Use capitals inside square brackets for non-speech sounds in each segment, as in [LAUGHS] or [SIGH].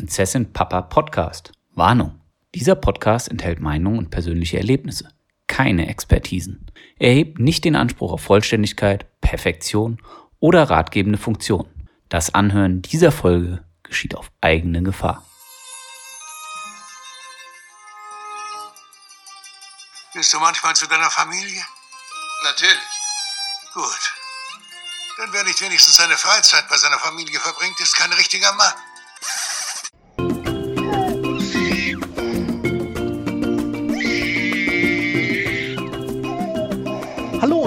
Prinzessin Papa Podcast. Warnung. Dieser Podcast enthält Meinungen und persönliche Erlebnisse, keine Expertisen. Er hebt nicht den Anspruch auf Vollständigkeit, Perfektion oder ratgebende Funktion. Das Anhören dieser Folge geschieht auf eigene Gefahr. Bist du manchmal zu deiner Familie? Natürlich. Gut. Denn wer nicht wenigstens seine Freizeit bei seiner Familie verbringt, ist kein richtiger Mann.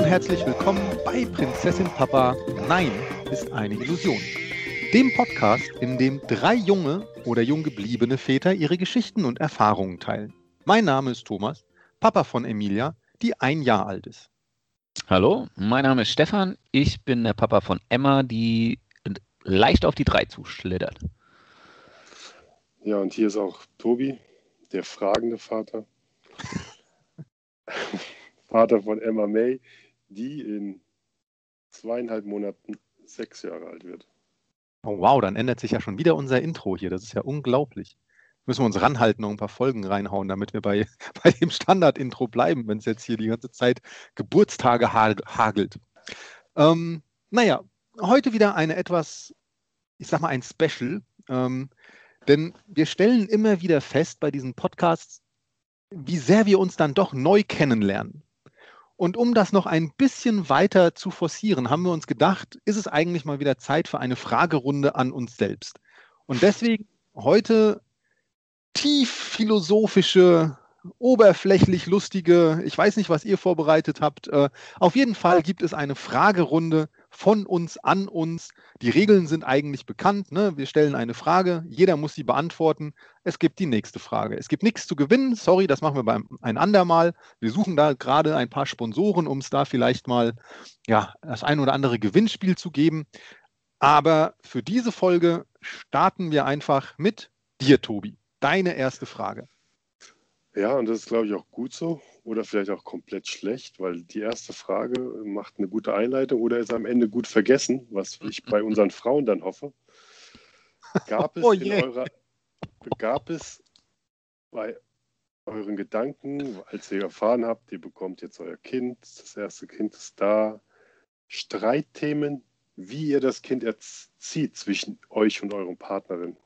Und herzlich willkommen bei Prinzessin Papa Nein ist eine Illusion. Dem Podcast, in dem drei junge oder jung gebliebene Väter ihre Geschichten und Erfahrungen teilen. Mein Name ist Thomas, Papa von Emilia, die ein Jahr alt ist. Hallo, mein Name ist Stefan. Ich bin der Papa von Emma, die leicht auf die drei zuschlittert. Ja, und hier ist auch Tobi, der fragende Vater. [LAUGHS] Vater von Emma May, die in zweieinhalb Monaten sechs Jahre alt wird. Oh wow, dann ändert sich ja schon wieder unser Intro hier. Das ist ja unglaublich. Müssen wir uns ranhalten und ein paar Folgen reinhauen, damit wir bei, [LAUGHS] bei dem Standard-Intro bleiben, wenn es jetzt hier die ganze Zeit Geburtstage hagelt. Ähm, naja, heute wieder eine etwas, ich sag mal, ein Special. Ähm, denn wir stellen immer wieder fest bei diesen Podcasts, wie sehr wir uns dann doch neu kennenlernen. Und um das noch ein bisschen weiter zu forcieren, haben wir uns gedacht, ist es eigentlich mal wieder Zeit für eine Fragerunde an uns selbst. Und deswegen heute tief philosophische, oberflächlich lustige, ich weiß nicht, was ihr vorbereitet habt. Äh, auf jeden Fall gibt es eine Fragerunde von uns an uns. Die Regeln sind eigentlich bekannt. Ne? Wir stellen eine Frage, jeder muss sie beantworten. Es gibt die nächste Frage. Es gibt nichts zu gewinnen. Sorry, das machen wir beim ein andermal. Wir suchen da gerade ein paar Sponsoren, um es da vielleicht mal ja, das ein oder andere Gewinnspiel zu geben. Aber für diese Folge starten wir einfach mit dir, Tobi. Deine erste Frage. Ja, und das ist, glaube ich, auch gut so oder vielleicht auch komplett schlecht, weil die erste Frage macht eine gute Einleitung oder ist am Ende gut vergessen, was ich bei [LAUGHS] unseren Frauen dann hoffe. Gab es, oh in eurer, gab es bei euren Gedanken, als ihr erfahren habt, ihr bekommt jetzt euer Kind, das erste Kind ist da, Streitthemen, wie ihr das Kind erzieht zwischen euch und eurem Partnerin?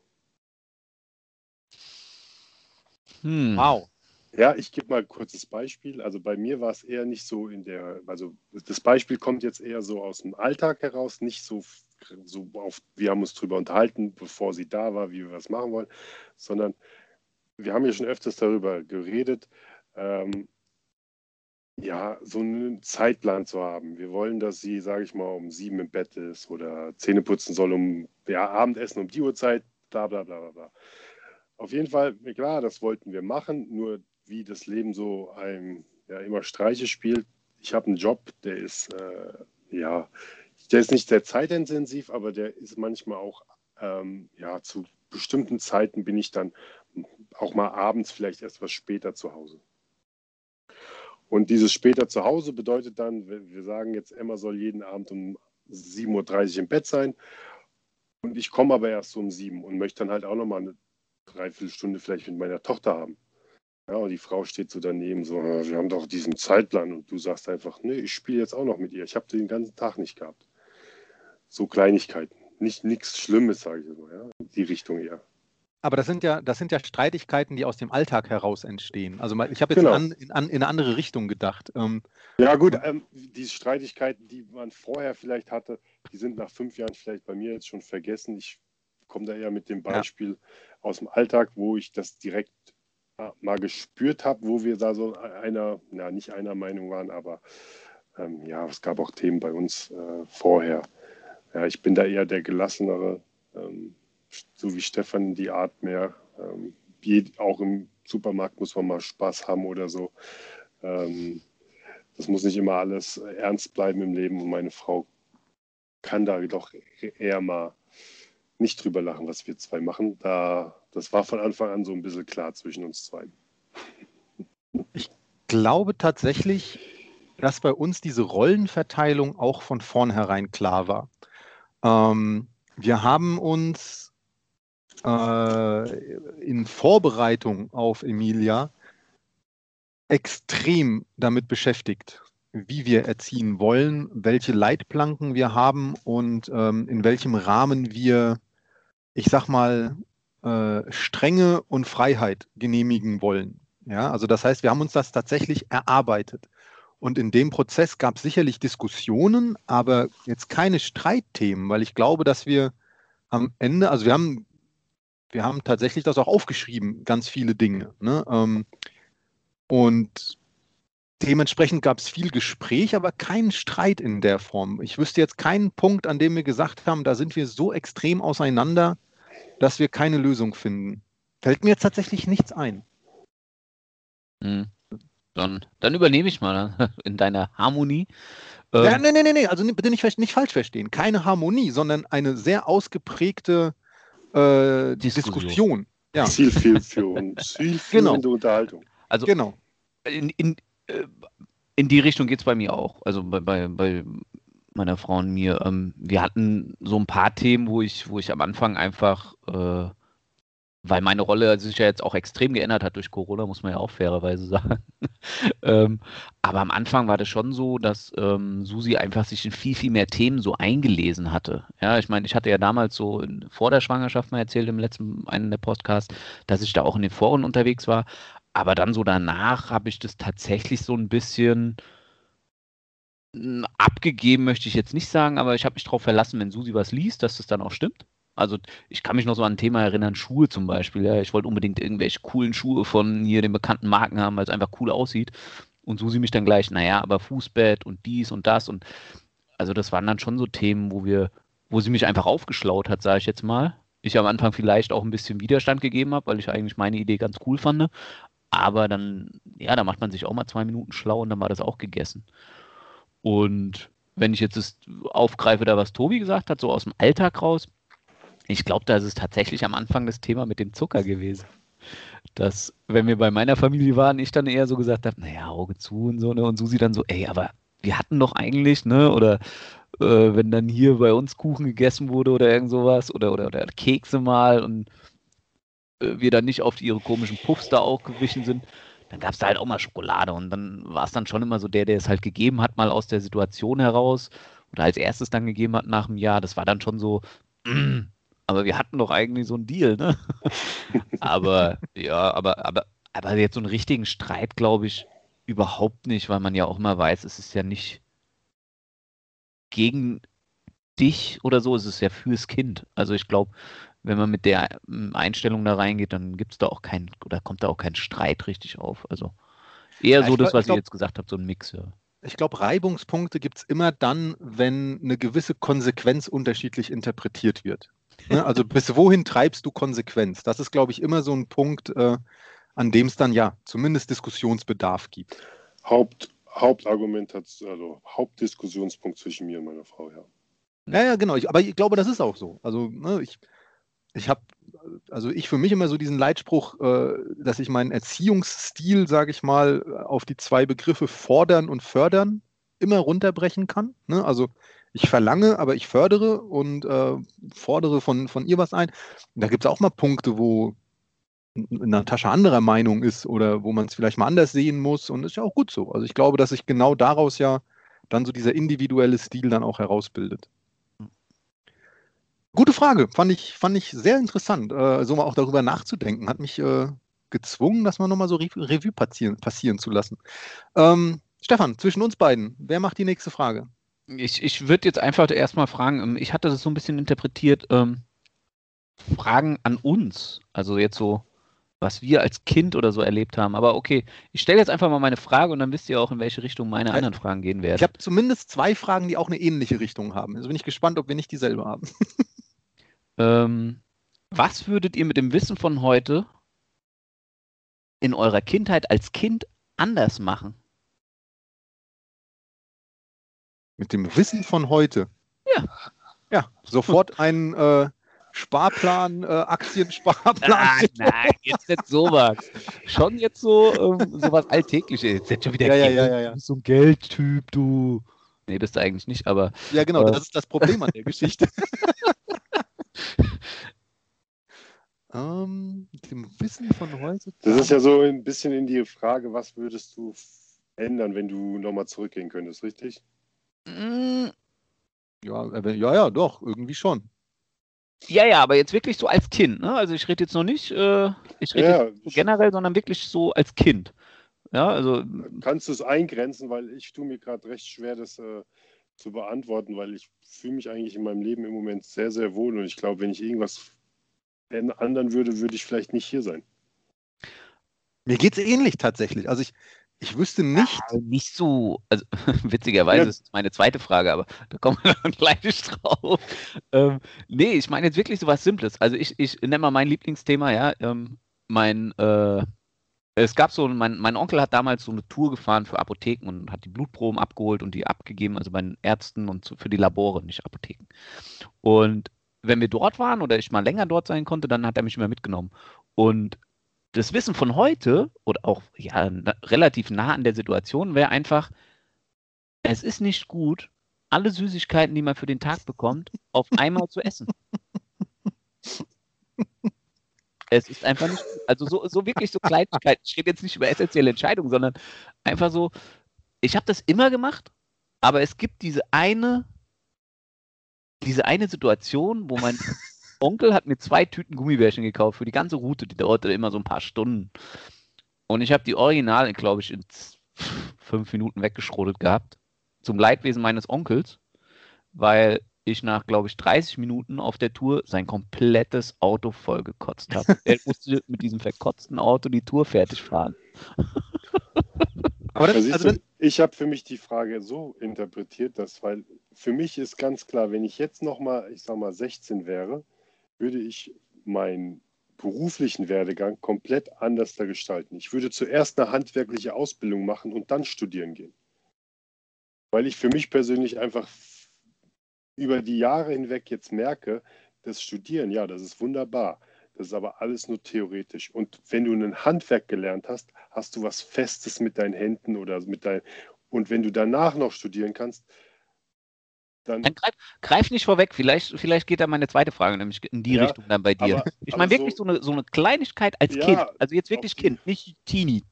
Hm. Wow. Ja, ich gebe mal ein kurzes Beispiel. Also bei mir war es eher nicht so in der, also das Beispiel kommt jetzt eher so aus dem Alltag heraus, nicht so, so auf, wir haben uns darüber unterhalten, bevor sie da war, wie wir was machen wollen, sondern wir haben ja schon öfters darüber geredet, ähm, ja, so einen Zeitplan zu haben. Wir wollen, dass sie, sage ich mal, um sieben im Bett ist oder Zähne putzen soll um ja, Abendessen um die Uhrzeit, bla bla bla bla. Auf jeden Fall, klar, das wollten wir machen, nur wie das Leben so einem ja, immer Streiche spielt. Ich habe einen Job, der ist, äh, ja, der ist nicht sehr zeitintensiv, aber der ist manchmal auch, ähm, ja, zu bestimmten Zeiten bin ich dann auch mal abends vielleicht erst was später zu Hause. Und dieses später zu Hause bedeutet dann, wir sagen jetzt, Emma soll jeden Abend um 7.30 Uhr im Bett sein. Und ich komme aber erst um sieben und möchte dann halt auch nochmal eine Dreiviertelstunde vielleicht mit meiner Tochter haben. Ja, und die Frau steht so daneben, so, wir haben doch diesen Zeitplan und du sagst einfach, nee, ich spiele jetzt auch noch mit ihr. Ich habe den ganzen Tag nicht gehabt. So Kleinigkeiten. Nicht nichts Schlimmes, sage ich so, ja. Die Richtung eher. Aber das sind ja, das sind ja Streitigkeiten, die aus dem Alltag heraus entstehen. Also ich habe jetzt genau. in, an, in, eine andere Richtung gedacht. Ähm, ja gut, ähm, diese Streitigkeiten, die man vorher vielleicht hatte, die sind nach fünf Jahren vielleicht bei mir jetzt schon vergessen. Ich komme da eher mit dem Beispiel ja. aus dem Alltag, wo ich das direkt mal gespürt habe, wo wir da so einer, na nicht einer Meinung waren, aber ähm, ja, es gab auch Themen bei uns äh, vorher. Ja, ich bin da eher der gelassenere, ähm, so wie Stefan die Art mehr. Ähm, auch im Supermarkt muss man mal Spaß haben oder so. Ähm, das muss nicht immer alles ernst bleiben im Leben und meine Frau kann da doch eher mal nicht drüber lachen, was wir zwei machen. Da, das war von Anfang an so ein bisschen klar zwischen uns zwei. Ich glaube tatsächlich, dass bei uns diese Rollenverteilung auch von vornherein klar war. Ähm, wir haben uns, äh, in Vorbereitung auf Emilia extrem damit beschäftigt, wie wir erziehen wollen, welche Leitplanken wir haben und ähm, in welchem Rahmen wir, ich sag mal, äh, Strenge und Freiheit genehmigen wollen. Ja, also das heißt, wir haben uns das tatsächlich erarbeitet. Und in dem Prozess gab es sicherlich Diskussionen, aber jetzt keine Streitthemen, weil ich glaube, dass wir am Ende, also wir haben, wir haben tatsächlich das auch aufgeschrieben, ganz viele Dinge. Ne? Ähm, und dementsprechend gab es viel Gespräch, aber keinen Streit in der Form. Ich wüsste jetzt keinen Punkt, an dem wir gesagt haben, da sind wir so extrem auseinander, dass wir keine Lösung finden. Fällt mir jetzt tatsächlich nichts ein. Hm. Dann, dann übernehme ich mal [LAUGHS] in deiner Harmonie. Ähm, ja, nee, nee, nee, nee, also bitte nicht, nicht falsch verstehen. Keine Harmonie, sondern eine sehr ausgeprägte äh, Diskussion. Diskussion. Ja. Zielführung, [LAUGHS] zielführende genau. Unterhaltung. Also genau. in, in, äh, in die Richtung geht es bei mir auch. Also bei, bei, bei meiner Frau und mir. Ähm, wir hatten so ein paar Themen, wo ich, wo ich am Anfang einfach, äh, weil meine Rolle sich ja jetzt auch extrem geändert hat durch Corona, muss man ja auch fairerweise [LAUGHS] sagen. ähm, aber am Anfang war das schon so, dass ähm, Susi einfach sich in viel, viel mehr Themen so eingelesen hatte. Ja, ich meine, ich hatte ja damals so in, vor der Schwangerschaft mal erzählt im letzten einen der Podcasts, dass ich da auch in den Foren unterwegs war. Aber dann so danach habe ich das tatsächlich so ein bisschen abgegeben, möchte ich jetzt nicht sagen, aber ich habe mich darauf verlassen, wenn Susi was liest, dass das dann auch stimmt. Also ich kann mich noch so an ein Thema erinnern, Schuhe zum Beispiel. Ja. Ich wollte unbedingt irgendwelche coolen Schuhe von hier den bekannten Marken haben, weil es einfach cool aussieht. Und Susi mich dann gleich, naja, aber Fußbett und dies und das. Und also das waren dann schon so Themen, wo wir, wo sie mich einfach aufgeschlaut hat, sage ich jetzt mal. Ich am Anfang vielleicht auch ein bisschen Widerstand gegeben habe, weil ich eigentlich meine Idee ganz cool fand. Aber dann, ja, da macht man sich auch mal zwei Minuten schlau und dann war das auch gegessen. Und wenn ich jetzt das aufgreife, da was Tobi gesagt hat, so aus dem Alltag raus, ich glaube, da ist es tatsächlich am Anfang das Thema mit dem Zucker gewesen. Dass, wenn wir bei meiner Familie waren, ich dann eher so gesagt habe, naja, Auge zu und so, ne? Und Susi dann so, ey, aber wir hatten doch eigentlich, ne? Oder äh, wenn dann hier bei uns Kuchen gegessen wurde oder irgend sowas oder, oder, oder Kekse mal und äh, wir dann nicht auf ihre komischen Puffs da auch gewichen sind, dann gab es da halt auch mal Schokolade und dann war es dann schon immer so der, der es halt gegeben hat, mal aus der Situation heraus oder als erstes dann gegeben hat nach einem Jahr. Das war dann schon so, mm, [CLEARS THROAT] aber wir hatten doch eigentlich so einen Deal, ne? [LAUGHS] aber ja, aber, aber, aber jetzt so einen richtigen Streit, glaube ich, überhaupt nicht, weil man ja auch immer weiß, es ist ja nicht gegen dich oder so, es ist ja fürs Kind. Also ich glaube, wenn man mit der ähm, Einstellung da reingeht, dann gibt es da auch kein, oder kommt da auch kein Streit richtig auf. Also eher ja, so das, was glaub, ihr jetzt gesagt habt, so ein Mix. Ja. Ich glaube, Reibungspunkte gibt es immer dann, wenn eine gewisse Konsequenz unterschiedlich interpretiert wird. [LAUGHS] Ne? Also bis wohin treibst du Konsequenz? Das ist, glaube ich, immer so ein Punkt, äh, an dem es dann ja zumindest Diskussionsbedarf gibt. Haupt, Hauptargument hat, also Hauptdiskussionspunkt zwischen mir und meiner Frau, ja. Ja, ja, genau. Ich, aber ich glaube, das ist auch so. Also, ne, ich, ich habe, also ich für mich immer so diesen Leitspruch, äh, dass ich meinen Erziehungsstil, sage ich mal, auf die zwei Begriffe fordern und fördern immer runterbrechen kann. Ne? Also ich verlange, aber ich fördere und äh, fordere von, von ihr was ein. Und da gibt es auch mal Punkte, wo Natascha anderer Meinung ist oder wo man es vielleicht mal anders sehen muss und ist ja auch gut so. Also ich glaube, dass sich genau daraus ja dann so dieser individuelle Stil dann auch herausbildet. Gute Frage, fand ich, fand ich sehr interessant, äh, so mal auch darüber nachzudenken. Hat mich äh, gezwungen, das mal nochmal so Re Revue passieren, passieren zu lassen. Ähm, Stefan, zwischen uns beiden, wer macht die nächste Frage? Ich, ich würde jetzt einfach erstmal fragen, ähm, ich hatte das so ein bisschen interpretiert, ähm, Fragen an uns, also jetzt so, was wir als Kind oder so erlebt haben. Aber okay, ich stelle jetzt einfach mal meine Frage und dann wisst ihr auch, in welche Richtung meine anderen Fragen gehen werden. Ich habe zumindest zwei Fragen, die auch eine ähnliche Richtung haben. Also bin ich gespannt, ob wir nicht dieselbe haben. [LAUGHS] Ähm, was würdet ihr mit dem Wissen von heute in eurer Kindheit als Kind anders machen? Mit dem Wissen von heute? Ja. Ja, sofort einen äh, Sparplan, äh, Aktiensparplan. Nein, nein, jetzt nicht sowas. Schon jetzt so ähm, sowas Alltägliches. Jetzt schon wieder ja, Geld. Ja, ja, ja, Du bist so ein Geldtyp, du. Nee, bist du eigentlich nicht, aber. Ja, genau, äh, das ist das Problem an der Geschichte. [LAUGHS] Ähm, mit dem Wissen von heute. Das ist ja so ein bisschen in die Frage, was würdest du ändern, wenn du nochmal zurückgehen könntest, richtig? Mm, Ja, äh, ja, ja, doch, irgendwie schon. Ja, ja, aber jetzt wirklich so als Kind. Ne? Also ich rede jetzt noch nicht, äh, ich rede Ja, jetzt so generell, sondern wirklich so als Kind. Ja, also kannst du es eingrenzen, weil ich tue mir gerade recht schwer, das äh, zu beantworten, weil ich fühle mich eigentlich in meinem Leben im Moment sehr, sehr wohl und ich glaube, wenn ich irgendwas ändern würde, würde ich vielleicht nicht hier sein. Mir geht es ähnlich tatsächlich. Also ich, ich wüsste nicht, äh, nicht so, also [LAUGHS] witzigerweise Ja. ist meine zweite Frage, aber da kommen wir [LAUGHS] dann gleich drauf. Ähm, nee, ich meine jetzt wirklich so was Simples. Also ich, ich nenne mal mein Lieblingsthema, ja. Ähm, mein, äh, es gab so, mein, mein Onkel hat damals so eine Tour gefahren für Apotheken und hat die Blutproben abgeholt und die abgegeben, also bei den Ärzten und für die Labore, nicht Apotheken. Und wenn wir dort waren oder ich mal länger dort sein konnte, dann hat er mich immer mitgenommen. Und das Wissen von heute oder auch ja, relativ nah an der Situation wäre einfach, es ist nicht gut, alle Süßigkeiten, die man für den Tag bekommt, auf einmal zu essen. [LAUGHS] Es ist einfach nicht. Also so, so wirklich so Kleinigkeiten. Ich rede jetzt nicht über essentielle Entscheidungen, sondern einfach so, ich habe das immer gemacht, aber es gibt diese eine, diese eine Situation, wo mein [LAUGHS] Onkel hat mir zwei Tüten Gummibärchen gekauft für die ganze Route, die dauerte immer so ein paar Stunden. Und ich habe die Original, glaube ich, in fünf Minuten weggeschrotet gehabt. Zum Leidwesen meines Onkels, weil ich nach, glaube ich, 30 Minuten auf der Tour sein komplettes Auto vollgekotzt habe. [LAUGHS] er musste mit diesem verkotzten Auto die Tour fertig fahren. aber Da das, also du, ich habe für mich die Frage so interpretiert, dass, weil für mich ist ganz klar, wenn ich jetzt nochmal, ich sag mal, 16 wäre, würde ich meinen beruflichen Werdegang komplett anders da gestalten. Ich würde zuerst eine handwerkliche Ausbildung machen und dann studieren gehen. Weil ich für mich persönlich einfach über die Jahre hinweg jetzt merke, das Studieren, ja, das ist wunderbar. Das ist aber alles nur theoretisch. Und wenn du ein Handwerk gelernt hast, hast du was Festes mit deinen Händen oder mit deinen. Und wenn du danach noch studieren kannst, dann. Dann greif, greif nicht vorweg, vielleicht, vielleicht geht da meine zweite Frage nämlich in die Ja, Richtung dann bei dir. aber- ich meine wirklich so- so, eine, so eine Kleinigkeit als Ja, Kind. Also jetzt wirklich auf Kind, nicht Teenie.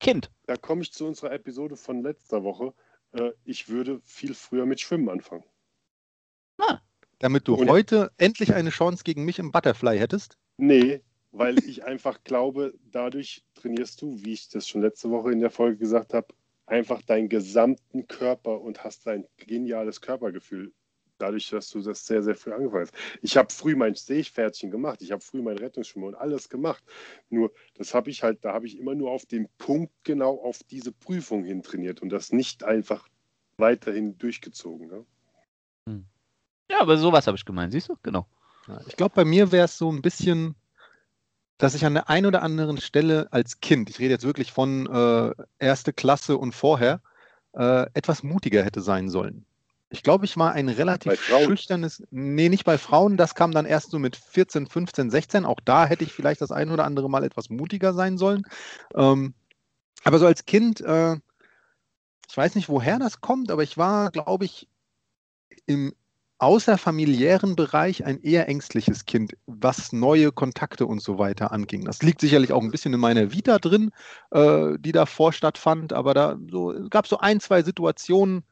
Kind. Da komme ich zu unserer Episode von letzter Woche. Äh, ich würde viel früher mit Schwimmen anfangen. Damit du Und- heute endlich eine Chance gegen mich im Butterfly hättest. Nee, weil [LAUGHS] ich einfach glaube, dadurch trainierst du, wie ich das schon letzte Woche in der Folge gesagt habe, einfach deinen gesamten Körper und hast ein geniales Körpergefühl. Dadurch, dass du das sehr, sehr früh angefangen hast. Ich habe früh mein Seepferdchen gemacht, ich habe früh mein Rettungsschwimmer und alles gemacht. Nur, das habe ich halt, da habe ich immer nur auf den Punkt genau auf diese Prüfung hin trainiert und das nicht einfach weiterhin durchgezogen. Ne? Ja, aber sowas habe ich gemeint, siehst du? Genau. Ja, ich glaube, bei mir wäre es so ein bisschen, dass ich an der einen oder anderen Stelle als Kind, ich rede jetzt wirklich von äh, erste Klasse und vorher, äh, etwas mutiger hätte sein sollen. Ich glaube, ich war ein relativ schüchternes, nee, nicht bei Frauen, das kam dann erst so mit 14, 15, 16. Auch da hätte ich vielleicht das ein oder andere Mal etwas mutiger sein sollen. Ähm, aber so als Kind, äh, ich weiß nicht, woher das kommt, aber ich war, glaube ich, im außerfamiliären Bereich ein eher ängstliches Kind, was neue Kontakte und so weiter anging. Das liegt sicherlich auch ein bisschen in meiner Vita drin, äh, die davor stattfand, aber da so, es gab so ein, zwei Situationen,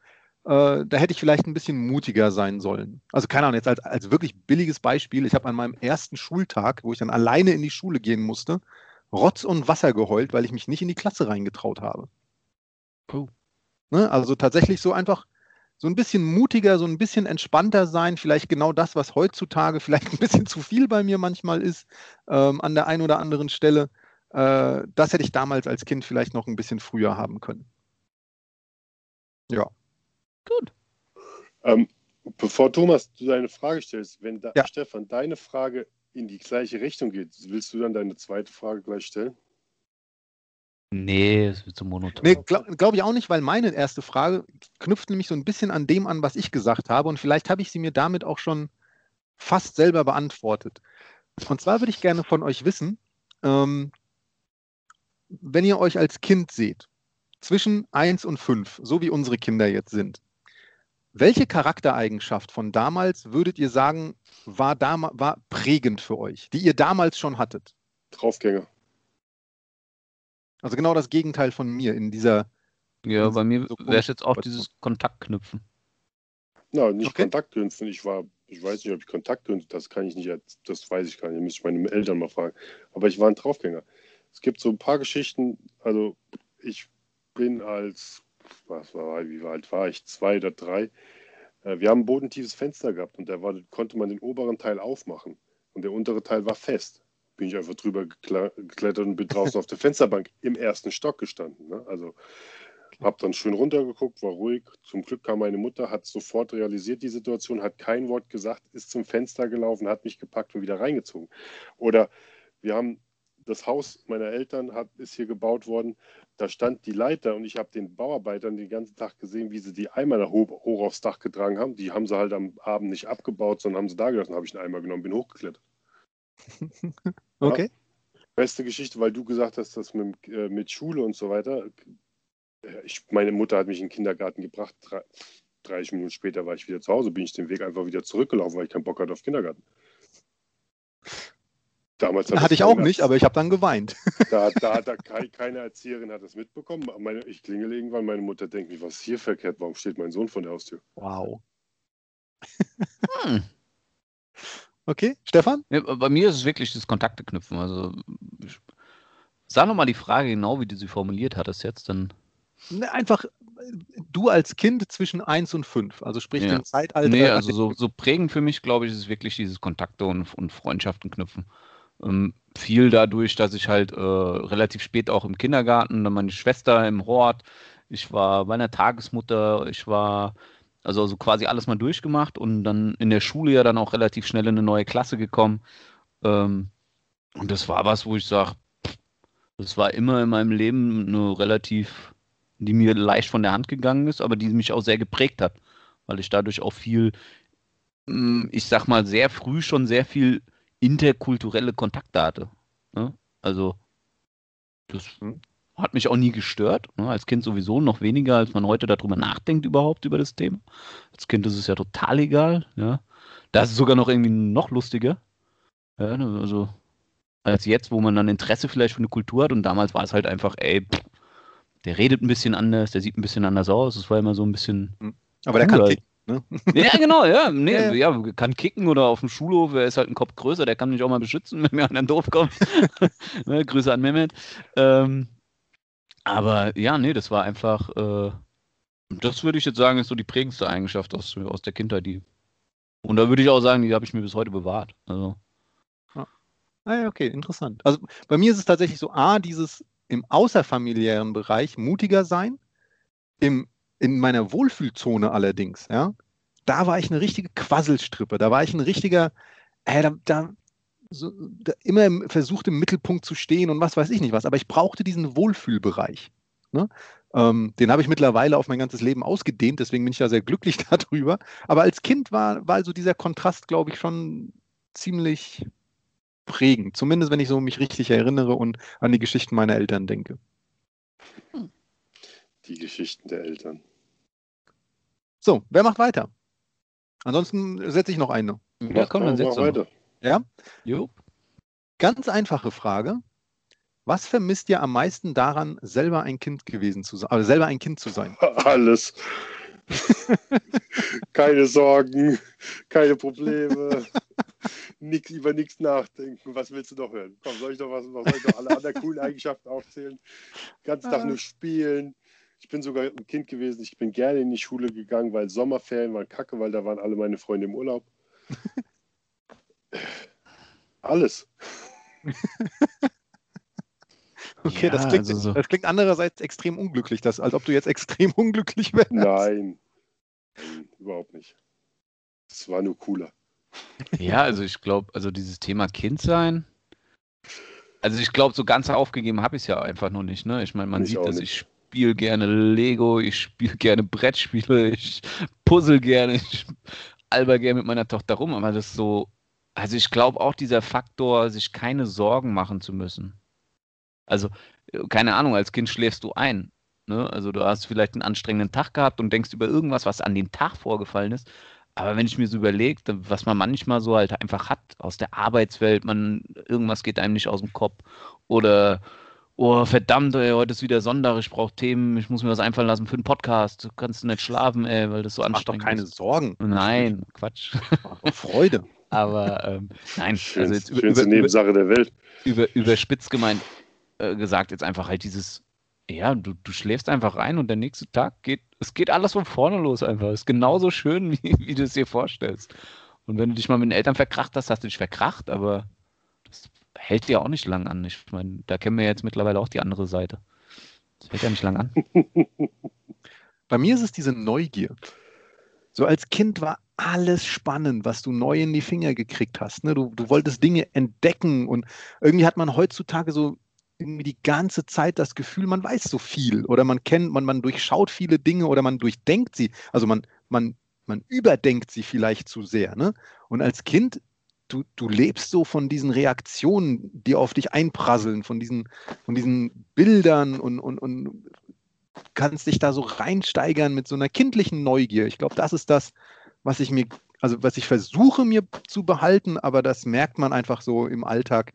äh, da hätte ich vielleicht ein bisschen mutiger sein sollen. Also keine Ahnung, jetzt als, als wirklich billiges Beispiel, ich habe an meinem ersten Schultag, wo ich dann alleine in die Schule gehen musste, Rotz und Wasser geheult, weil ich mich nicht in die Klasse reingetraut habe. Oh. Ne? Also tatsächlich so einfach so ein bisschen mutiger, so ein bisschen entspannter sein, vielleicht genau das, was heutzutage vielleicht [LAUGHS] ein bisschen zu viel bei mir manchmal ist, ähm, an der einen oder anderen Stelle. Äh, das hätte ich damals als Kind vielleicht noch ein bisschen früher haben können. Ja. Gut. Ähm, bevor Thomas du deine Frage stellst, wenn da, Ja. Stefan deine Frage in die gleiche Richtung geht, willst du dann deine zweite Frage gleich stellen? Nee, es wird so monoton. Nee, glaube glaub ich auch nicht, weil meine erste Frage knüpft nämlich so ein bisschen an dem an, was ich gesagt habe. Und vielleicht habe ich sie mir damit auch schon fast selber beantwortet. Und zwar würde ich gerne von euch wissen, ähm, wenn ihr euch als Kind seht, zwischen 1 und 5, so wie unsere Kinder jetzt sind, welche Charaktereigenschaft von damals würdet ihr sagen, war, war prägend für euch, die ihr damals schon hattet? Draufgänger. Also genau das Gegenteil von mir in dieser. Ja, in bei mir so wäre es jetzt auch dieses Kontaktknüpfen. Na, nicht Okay. Kontaktkünsten. Ich war, ich weiß nicht, ob ich Kontaktkünste, das kann ich nicht, das weiß ich gar nicht, müsste ich meine Eltern mal fragen. Aber ich war ein Draufgänger. Es gibt so ein paar Geschichten, also ich bin als, was war, wie alt war ich, zwei oder drei. Äh, Wir haben ein bodentiefes Fenster gehabt und da war, konnte man den oberen Teil aufmachen und der untere Teil war fest. Bin ich einfach drüber geklettert und bin draußen auf der Fensterbank im ersten Stock gestanden. Ne? Also hab dann schön runtergeguckt, war ruhig. Zum Glück kam meine Mutter, hat sofort realisiert die Situation, hat kein Wort gesagt, ist zum Fenster gelaufen, hat mich gepackt und wieder reingezogen. Oder wir haben das Haus meiner Eltern hat, ist hier gebaut worden. Da stand die Leiter und ich habe den Bauarbeitern den ganzen Tag gesehen, wie sie die Eimer da hoch, hoch aufs Dach getragen haben. Die haben sie halt am Abend nicht abgebaut, sondern haben sie da gelassen. Habe ich einen Eimer genommen, bin hochgeklettert. [LAUGHS] Okay. Beste Geschichte, weil du gesagt hast, dass mit, äh, mit Schule und so weiter. Äh, Ich, meine Mutter hat mich in den Kindergarten gebracht. Drei, 30 Minuten später war ich wieder zu Hause, bin ich den Weg einfach wieder zurückgelaufen, weil ich keinen Bock hatte auf Kindergarten. Damals hat Hatte ich auch keiner- nicht, aber ich habe dann geweint. Da, [LAUGHS] da hat [LAUGHS] kei- keine Erzieherin hat das mitbekommen. Meine, ich klingel irgendwann, meine Mutter denkt mich, was ist hier verkehrt? Warum steht mein Sohn vor der Haustür? Wow. Hm. Okay, Stefan? Ja, bei mir ist es wirklich das Kontakte knüpfen. Also, ich, sag nochmal die Frage genau, wie du sie formuliert hattest jetzt, dann. Ne, einfach du als Kind zwischen 1 und 5, also sprich Ja. dem Zeitalter. Nee, also so, so prägend für mich, glaube ich, ist es wirklich dieses Kontakte und, und Freundschaften knüpfen. Ähm, viel dadurch, dass ich halt äh, relativ spät auch im Kindergarten, dann meine Schwester im Hort, ich war bei einer Tagesmutter, ich war also, also quasi alles mal durchgemacht und dann in der Schule ja dann auch relativ schnell in eine neue Klasse gekommen. Ähm, und das war was, wo ich sage, das war immer in meinem Leben eine relativ, die mir leicht von der Hand gegangen ist, aber die mich auch sehr geprägt hat weil ich dadurch auch viel, mm, ich sag mal, sehr früh schon sehr viel interkulturelle Kontakte hatte. Ne? Also, das Mhm. Hat mich auch nie gestört. Ne? Als Kind sowieso noch weniger, als man heute darüber nachdenkt, überhaupt über das Thema. Als Kind ist es ja total egal. Ja? Da ist es sogar noch irgendwie noch lustiger. Ja, ne, also, als jetzt, wo man dann Interesse vielleicht für eine Kultur hat und damals war es halt einfach, ey, pff, der redet ein bisschen anders, der sieht ein bisschen anders aus. Es war immer so ein bisschen aber der kann Cool. kicken. Ne? [LAUGHS] ja, genau, ja. Nee, Ja, ja, kann kicken oder auf dem Schulhof, er ist halt ein Kopf größer, der kann mich auch mal beschützen, [LAUGHS] wenn mir einer doof kommt. [LAUGHS] ne, Grüße an Mehmet. Ähm, aber ja, nee, das war einfach, äh, das würde ich jetzt sagen, ist so die prägendste Eigenschaft aus, aus der Kindheit, die. Und da würde ich auch sagen, die habe ich mir bis heute bewahrt. Also, Ah, ja, okay, interessant. Also bei mir ist es tatsächlich so, A, dieses im außerfamiliären Bereich mutiger sein, im, in meiner Wohlfühlzone allerdings, ja, da war ich eine richtige Quasselstrippe, da war ich ein richtiger, äh, da, da, so, immer im, versucht im Mittelpunkt zu stehen und was weiß ich nicht was, aber ich brauchte diesen Wohlfühlbereich. Ne? Ähm, den habe ich mittlerweile auf mein ganzes Leben ausgedehnt, deswegen bin ich da sehr glücklich [LAUGHS] darüber. Aber als Kind war, war also dieser Kontrast, glaube ich, schon ziemlich prägend. Zumindest wenn ich so mich richtig erinnere und an die Geschichten meiner Eltern denke. Die Geschichten der Eltern. So, wer macht weiter? Ansonsten setze ich noch eine. ja, komm, dann mach setz doch. weiter. Ja? Jo. Ganz einfache Frage. Was vermisst ihr am meisten daran, selber ein Kind gewesen zu sein, also selber ein Kind zu sein? [LAUGHS] Alles. keine Sorgen, keine Probleme, [LAUGHS] nix, über nichts nachdenken. Was willst du noch hören? Komm, soll ich doch was, soll ich doch alle anderen coolen Eigenschaften aufzählen? Ganzen Tag nur spielen. Ich bin sogar ein Kind gewesen, ich bin gerne in die Schule gegangen, weil Sommerferien waren kacke, weil da waren alle meine Freunde im Urlaub. [LAUGHS] Alles. [LAUGHS] Okay, Ja, das, klingt, also so- das klingt andererseits extrem unglücklich, das, als ob du jetzt extrem [LAUGHS] unglücklich wärst. Nein. Nein, überhaupt nicht. Es war nur cooler. Ja, also ich glaube, also dieses Thema Kind sein, also ich glaube, so ganz aufgegeben habe ich es ja einfach noch nicht. Ne? Ich meine, man Ich sieht, dass nicht. ich spiele gerne Lego, ich spiele gerne Brettspiele, ich puzzle gerne, ich alber gerne mit meiner Tochter rum, aber das ist so, also ich glaube auch dieser Faktor, sich keine Sorgen machen zu müssen. Also, äh, keine Ahnung, als Kind schläfst du ein. Ne? Also du hast vielleicht einen anstrengenden Tag gehabt und denkst über irgendwas, was an dem Tag vorgefallen ist. Aber wenn ich mir so überlege, was man manchmal so halt einfach hat aus der Arbeitswelt, man irgendwas geht einem nicht aus dem Kopf oder oh verdammt, ey, heute ist wieder Sonntag, ich brauche Themen, ich muss mir was einfallen lassen für einen Podcast. Du kannst nicht schlafen, ey, weil das so Mach anstrengend doch keine ist. Sorgen. Nein, Quatsch. Mach Freude. Aber ähm, nein, Schönste, also jetzt über, schönste über, Nebensache der Welt. über, überspitzt gemeint äh, gesagt, jetzt einfach halt dieses, ja, du, du schläfst einfach rein und der nächste Tag geht, es geht alles von vorne los einfach. Es ist genauso schön, [LAUGHS] wie, wie du es dir vorstellst. Und wenn du dich mal mit den Eltern verkracht hast, hast du dich verkracht, aber das hält dir auch nicht lang an. Ich meine, da kennen wir jetzt mittlerweile auch die andere Seite. Das hält ja nicht lang an. [LAUGHS] Bei mir ist es diese Neugier. So als Kind war alles spannend, was du neu in die Finger gekriegt hast. Ne? Du, du wolltest Dinge entdecken und irgendwie hat man heutzutage so irgendwie die ganze Zeit das Gefühl, man weiß so viel oder man kennt, man, man durchschaut viele Dinge oder man durchdenkt sie. Also man, man, man überdenkt sie vielleicht zu sehr. Ne? Und als Kind, du, du lebst so von diesen Reaktionen, die auf dich einprasseln, von diesen, von diesen Bildern und, und, und kannst dich da so reinsteigern mit so einer kindlichen Neugier. Ich glaube, das ist das, was ich mir, also was ich versuche mir zu behalten, aber das merkt man einfach so im Alltag.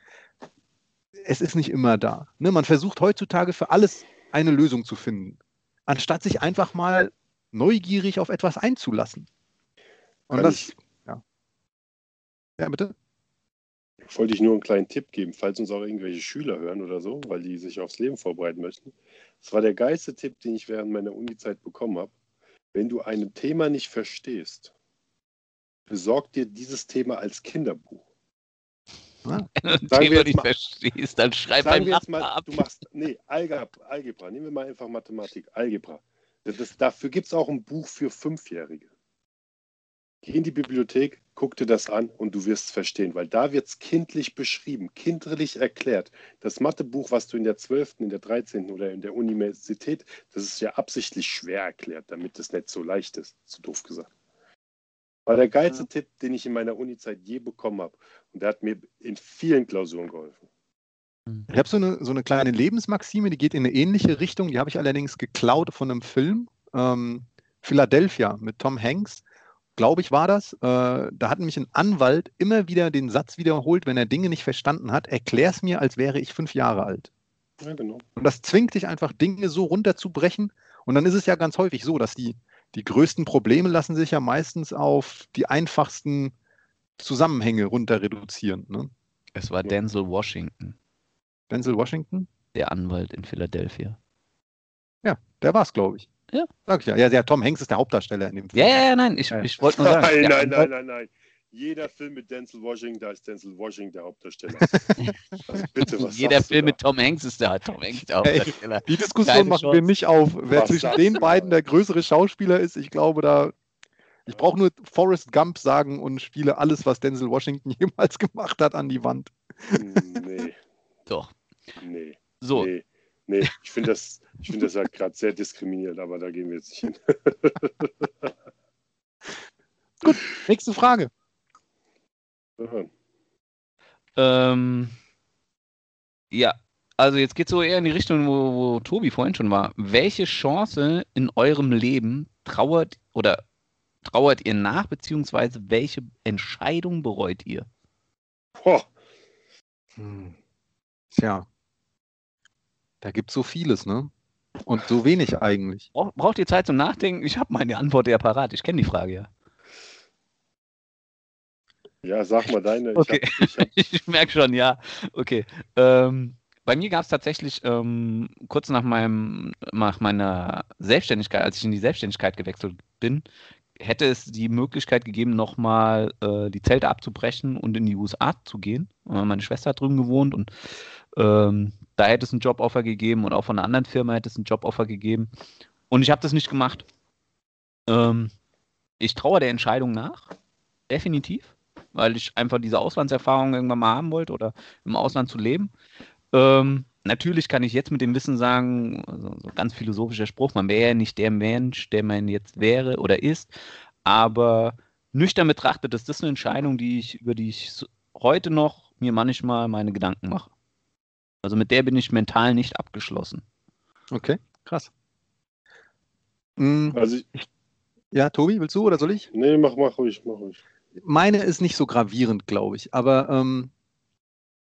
Es ist nicht immer da. Ne? Man versucht heutzutage für alles eine Lösung zu finden, anstatt sich einfach mal neugierig auf etwas einzulassen. Und Kann das, ich- ja. Ja, bitte? Wollte ich nur einen kleinen Tipp geben, falls uns auch irgendwelche Schüler hören oder so, weil die sich aufs Leben vorbereiten möchten. Das war der geilste Tipp, den ich während meiner Uni-Zeit bekommen habe. Wenn du ein Thema nicht verstehst, besorg dir dieses Thema als Kinderbuch. [LAUGHS] Wenn du ein Thema nicht mal- verstehst, dann schreib Sagen ein wir jetzt mal, ab. du machst, nee, Algebra, Algebra. Nehmen wir mal einfach Mathematik, Algebra. Das, das, dafür gibt es auch ein Buch für Fünfjährige. Geh in die Bibliothek, guck dir das an und du wirst es verstehen, weil da wird es kindlich beschrieben, kindlich erklärt. Das Mathebuch, was du in der 12., in der 13. oder in der Universität, das ist ja absichtlich schwer erklärt, damit es nicht so leicht ist, so doof gesagt. War der geilste Tipp, den ich in meiner Uni-Zeit je bekommen habe. Und der hat mir in vielen Klausuren geholfen. Ich habe so eine, so eine kleine Lebensmaxime, die geht in eine ähnliche Richtung. Die habe ich allerdings geklaut von einem Film. Ähm, Philadelphia mit Tom Hanks, glaube ich, war das. Äh, da hat nämlich ein Anwalt immer wieder den Satz wiederholt, wenn er Dinge nicht verstanden hat, erklär's mir, als wäre ich fünf Jahre alt. Ja, genau. Und das zwingt dich einfach, Dinge so runterzubrechen. Und dann ist es ja ganz häufig so, dass die, die größten Probleme lassen sich ja meistens auf die einfachsten Zusammenhänge runter reduzieren. Ne? Es war Denzel Washington, Denzel Washington? der Anwalt in Philadelphia. Ja, der war's, glaube ich. Ja. Sag ich ja. ja. Ja, Tom Hanks ist der Hauptdarsteller in dem Film. Ja, ja, ja, nein, ich, Ja. ich wollte nur [LAUGHS] sagen. Nein, nein, nein, nein, nein. Jeder Film mit Denzel Washington, da ist Denzel Washington der Hauptdarsteller. [LAUGHS] Also bitte, was Jeder sagst du Film da? mit Tom Hanks ist der Tom Hanks der Ey. Hauptdarsteller. Die Diskussion Keine machen Chance. wir nicht auf, wer Was zwischen den beiden der größere Schauspieler ist. Ich glaube, da. Ich brauche nur Forrest Gump sagen und spiele alles, was Denzel Washington [LAUGHS] jemals gemacht hat, an die Wand. Nee, [LAUGHS] Doch. nee, So, nee. Nee, ich finde das, ich finde das halt gerade sehr diskriminierend, aber da gehen wir jetzt nicht hin. Nächste Frage. Aha. ähm, ja, also jetzt geht so eher in die Richtung, wo, wo Tobi vorhin schon war. Welche Chance in eurem Leben trauert oder trauert ihr nach, beziehungsweise welche Entscheidung bereut ihr? Boah, Hm. Tja. Da gibt es so vieles, ne? Und so wenig eigentlich. Brauch, braucht ihr Zeit zum Nachdenken? Ich habe meine Antwort ja parat. Ich kenne die Frage ja. Ja, sag mal deine. Ich Okay. hab, ich hab, [LAUGHS] Ich merke schon, ja. Okay. Ähm, bei mir gab es tatsächlich ähm, kurz nach meinem nach meiner Selbstständigkeit, als ich in die Selbstständigkeit gewechselt bin, hätte es die Möglichkeit gegeben, nochmal äh, die Zelte abzubrechen und in die USA zu gehen. Meine Schwester hat drüben gewohnt und ähm, da hätte es einen Joboffer gegeben und auch von einer anderen Firma hätte es einen Joboffer gegeben. Und ich habe das nicht gemacht. Ähm, ich traue der Entscheidung nach, definitiv, weil ich einfach diese Auslandserfahrung irgendwann mal haben wollte oder im Ausland zu leben. Ähm, natürlich kann ich jetzt mit dem Wissen sagen, also so ein ganz philosophischer Spruch, man wäre ja nicht der Mensch, der man jetzt wäre oder ist, aber nüchtern betrachtet ist das eine Entscheidung, die ich, über die ich heute noch mir manchmal meine Gedanken mache. Also mit der bin ich mental nicht abgeschlossen. Okay, krass. Also, ich, Ja, Tobi, willst du oder soll ich? nee, mach, mach ruhig, mach ruhig. Meine ist nicht so gravierend, glaube ich. Aber ähm,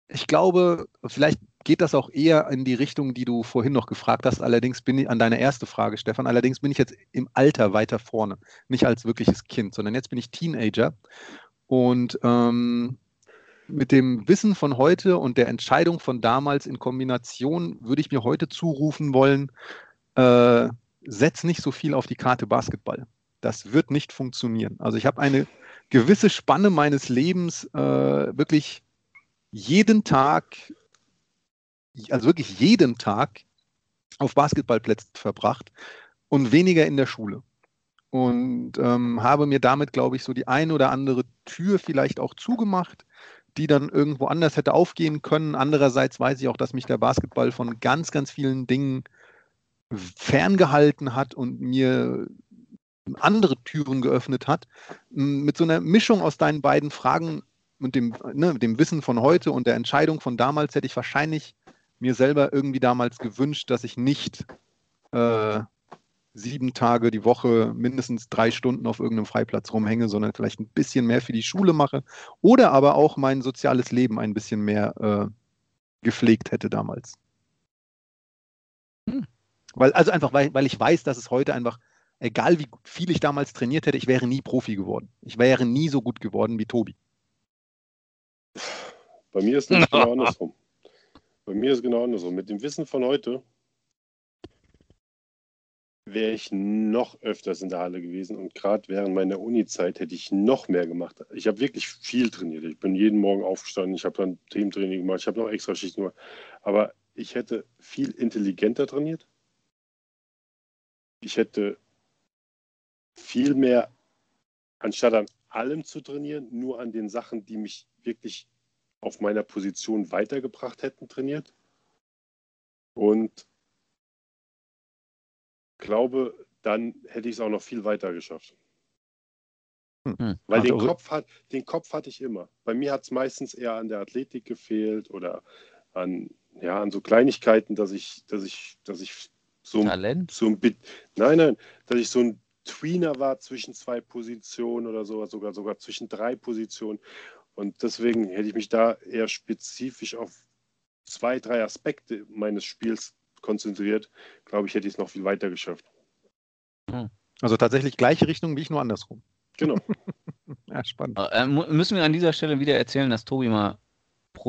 ich glaube, vielleicht geht das auch eher in die Richtung, die du vorhin noch gefragt hast. Allerdings bin ich an deine erste Frage, Stefan. Allerdings bin ich jetzt im Alter weiter vorne. Nicht als wirkliches Kind, sondern jetzt bin ich Teenager. Und ähm, mit dem Wissen von heute und der Entscheidung von damals in Kombination würde ich mir heute zurufen wollen, äh, setz nicht so viel auf die Karte Basketball. Das wird nicht funktionieren. Also ich habe eine gewisse Spanne meines Lebens äh, wirklich jeden Tag, also wirklich jeden Tag auf Basketballplätzen verbracht und weniger in der Schule. Und ähm, habe mir damit, glaube ich, so die ein oder andere Tür vielleicht auch zugemacht, die dann irgendwo anders hätte aufgehen können. Andererseits weiß ich auch, dass mich der Basketball von ganz, ganz vielen Dingen ferngehalten hat und mir andere Türen geöffnet hat. Mit so einer Mischung aus deinen beiden Fragen und dem, ne, dem Wissen von heute und der Entscheidung von damals hätte ich wahrscheinlich mir selber irgendwie damals gewünscht, dass ich nicht äh, sieben Tage die Woche mindestens drei Stunden auf irgendeinem Freiplatz rumhänge, sondern vielleicht ein bisschen mehr für die Schule mache oder aber auch mein soziales Leben ein bisschen mehr äh, gepflegt hätte damals. Hm. Weil, also einfach, weil, weil ich weiß, dass es heute einfach, egal wie viel ich damals trainiert hätte, ich wäre nie Profi geworden. Ich wäre nie so gut geworden wie Tobi. Bei mir ist es [LAUGHS] genau andersrum. Bei mir ist es genau andersrum. Mit dem Wissen von heute wäre ich noch öfters in der Halle gewesen und gerade während meiner Uni-Zeit hätte ich noch mehr gemacht. Ich habe wirklich viel trainiert. Ich bin jeden Morgen aufgestanden, ich habe dann Thementraining gemacht, ich habe noch extra Schichten gemacht. Aber ich hätte viel intelligenter trainiert. Ich hätte viel mehr, anstatt an allem zu trainieren, nur an den Sachen, die mich wirklich auf meiner Position weitergebracht hätten, trainiert. Und glaube, dann hätte ich es auch noch viel weiter geschafft. Hm. Weil den Kopf, hat, den Kopf hatte ich immer. Bei mir hat es meistens eher an der Athletik gefehlt oder an, ja, an so Kleinigkeiten, dass ich, dass ich, dass ich so, ein- Talent? so ein Bit, nein, nein, dass ich so ein Tweener war zwischen zwei Positionen oder so, sogar, sogar zwischen drei Positionen. Und deswegen hätte ich mich da eher spezifisch auf zwei, drei Aspekte meines Spiels konzentriert. Glaube ich, hätte ich es noch viel weiter geschafft. Also tatsächlich gleiche Richtung wie ich, nur andersrum. Genau. [LAUGHS] Ja, spannend. Äh, mu- müssen wir an dieser Stelle wieder erzählen, dass Tobi mal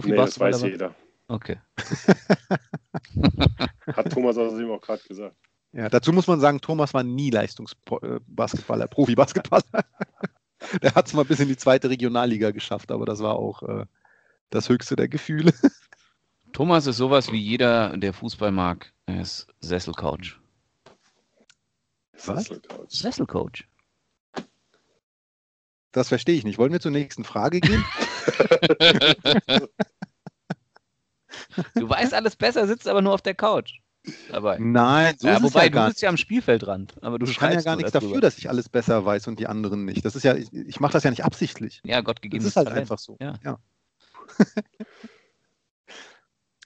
Nee, das weiß war? jeder. Okay. [LAUGHS] [LAUGHS] Hat Thomas außerdem auch gerade gesagt. Ja, dazu muss man sagen, Thomas war nie Leistungsbasketballer, Profi-Basketballer. [LAUGHS] Der hat es mal bis in die zweite Regionalliga geschafft, aber das war auch äh, das höchste der Gefühle. [LAUGHS] Thomas ist sowas wie jeder, der Fußball mag. Er ist Sesselcoach. Was? Sesselcouch. Sesselcoach. Das verstehe ich nicht. Wollen wir zur nächsten Frage gehen? [LAUGHS] Du weißt alles besser, sitzt aber nur auf der Couch. Dabei. Nein, so ja, ist es wobei, ja du bist ja am Spielfeldrand. Aber du Ich kann ja schreibst gar nichts dafür, dass ich alles besser weiß und die anderen nicht. Das ist ja, ich, ich mache das ja nicht absichtlich. Ja, Gott Das gegeben. ist halt einfach so. Ja. [LAUGHS]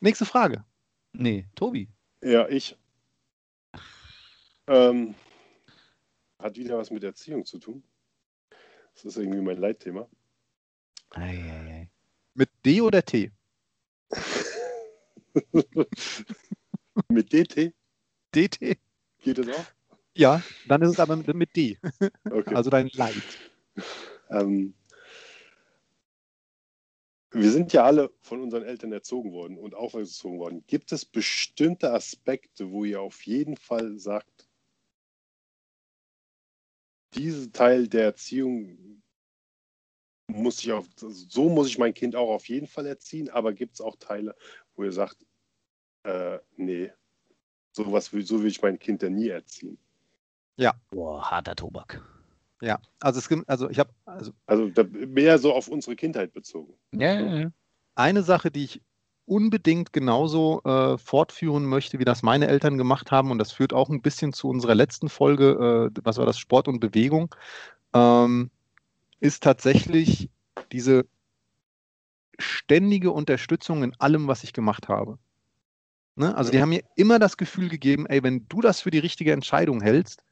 Nächste Frage. Nee, Tobi. Ja, ich. Ähm, hat wieder was mit Erziehung zu tun. Das ist irgendwie mein Leitthema. Eieiei. Mit D oder T? [LAUGHS] mit DT DT? geht es auch? Ja, dann ist es aber mit, mit D. Okay. Also dein Leid. Ähm, wir sind ja alle von unseren Eltern erzogen worden und aufgezogen worden. Gibt es bestimmte Aspekte, wo ihr auf jeden Fall sagt, dieser Teil der Erziehung muss ich auf, so muss ich mein Kind auch auf jeden Fall erziehen, aber gibt es auch Teile, wo ihr sagt, äh, nee, sowas will, so will ich mein Kind ja nie erziehen. Boah, harter Tobak. Ja, also es gibt, also ich habe, also Also da, mehr so auf unsere Kindheit bezogen. Ja, ja, ja. eine Sache, die ich unbedingt genauso äh, fortführen möchte, wie das meine Eltern gemacht haben, und das führt auch ein bisschen zu unserer letzten Folge, äh, was war das, Sport und Bewegung, ähm, ist tatsächlich diese ständige Unterstützung in allem, was ich gemacht habe. Ne? Also die haben mir immer das Gefühl gegeben, ey, wenn du das für die richtige Entscheidung hältst,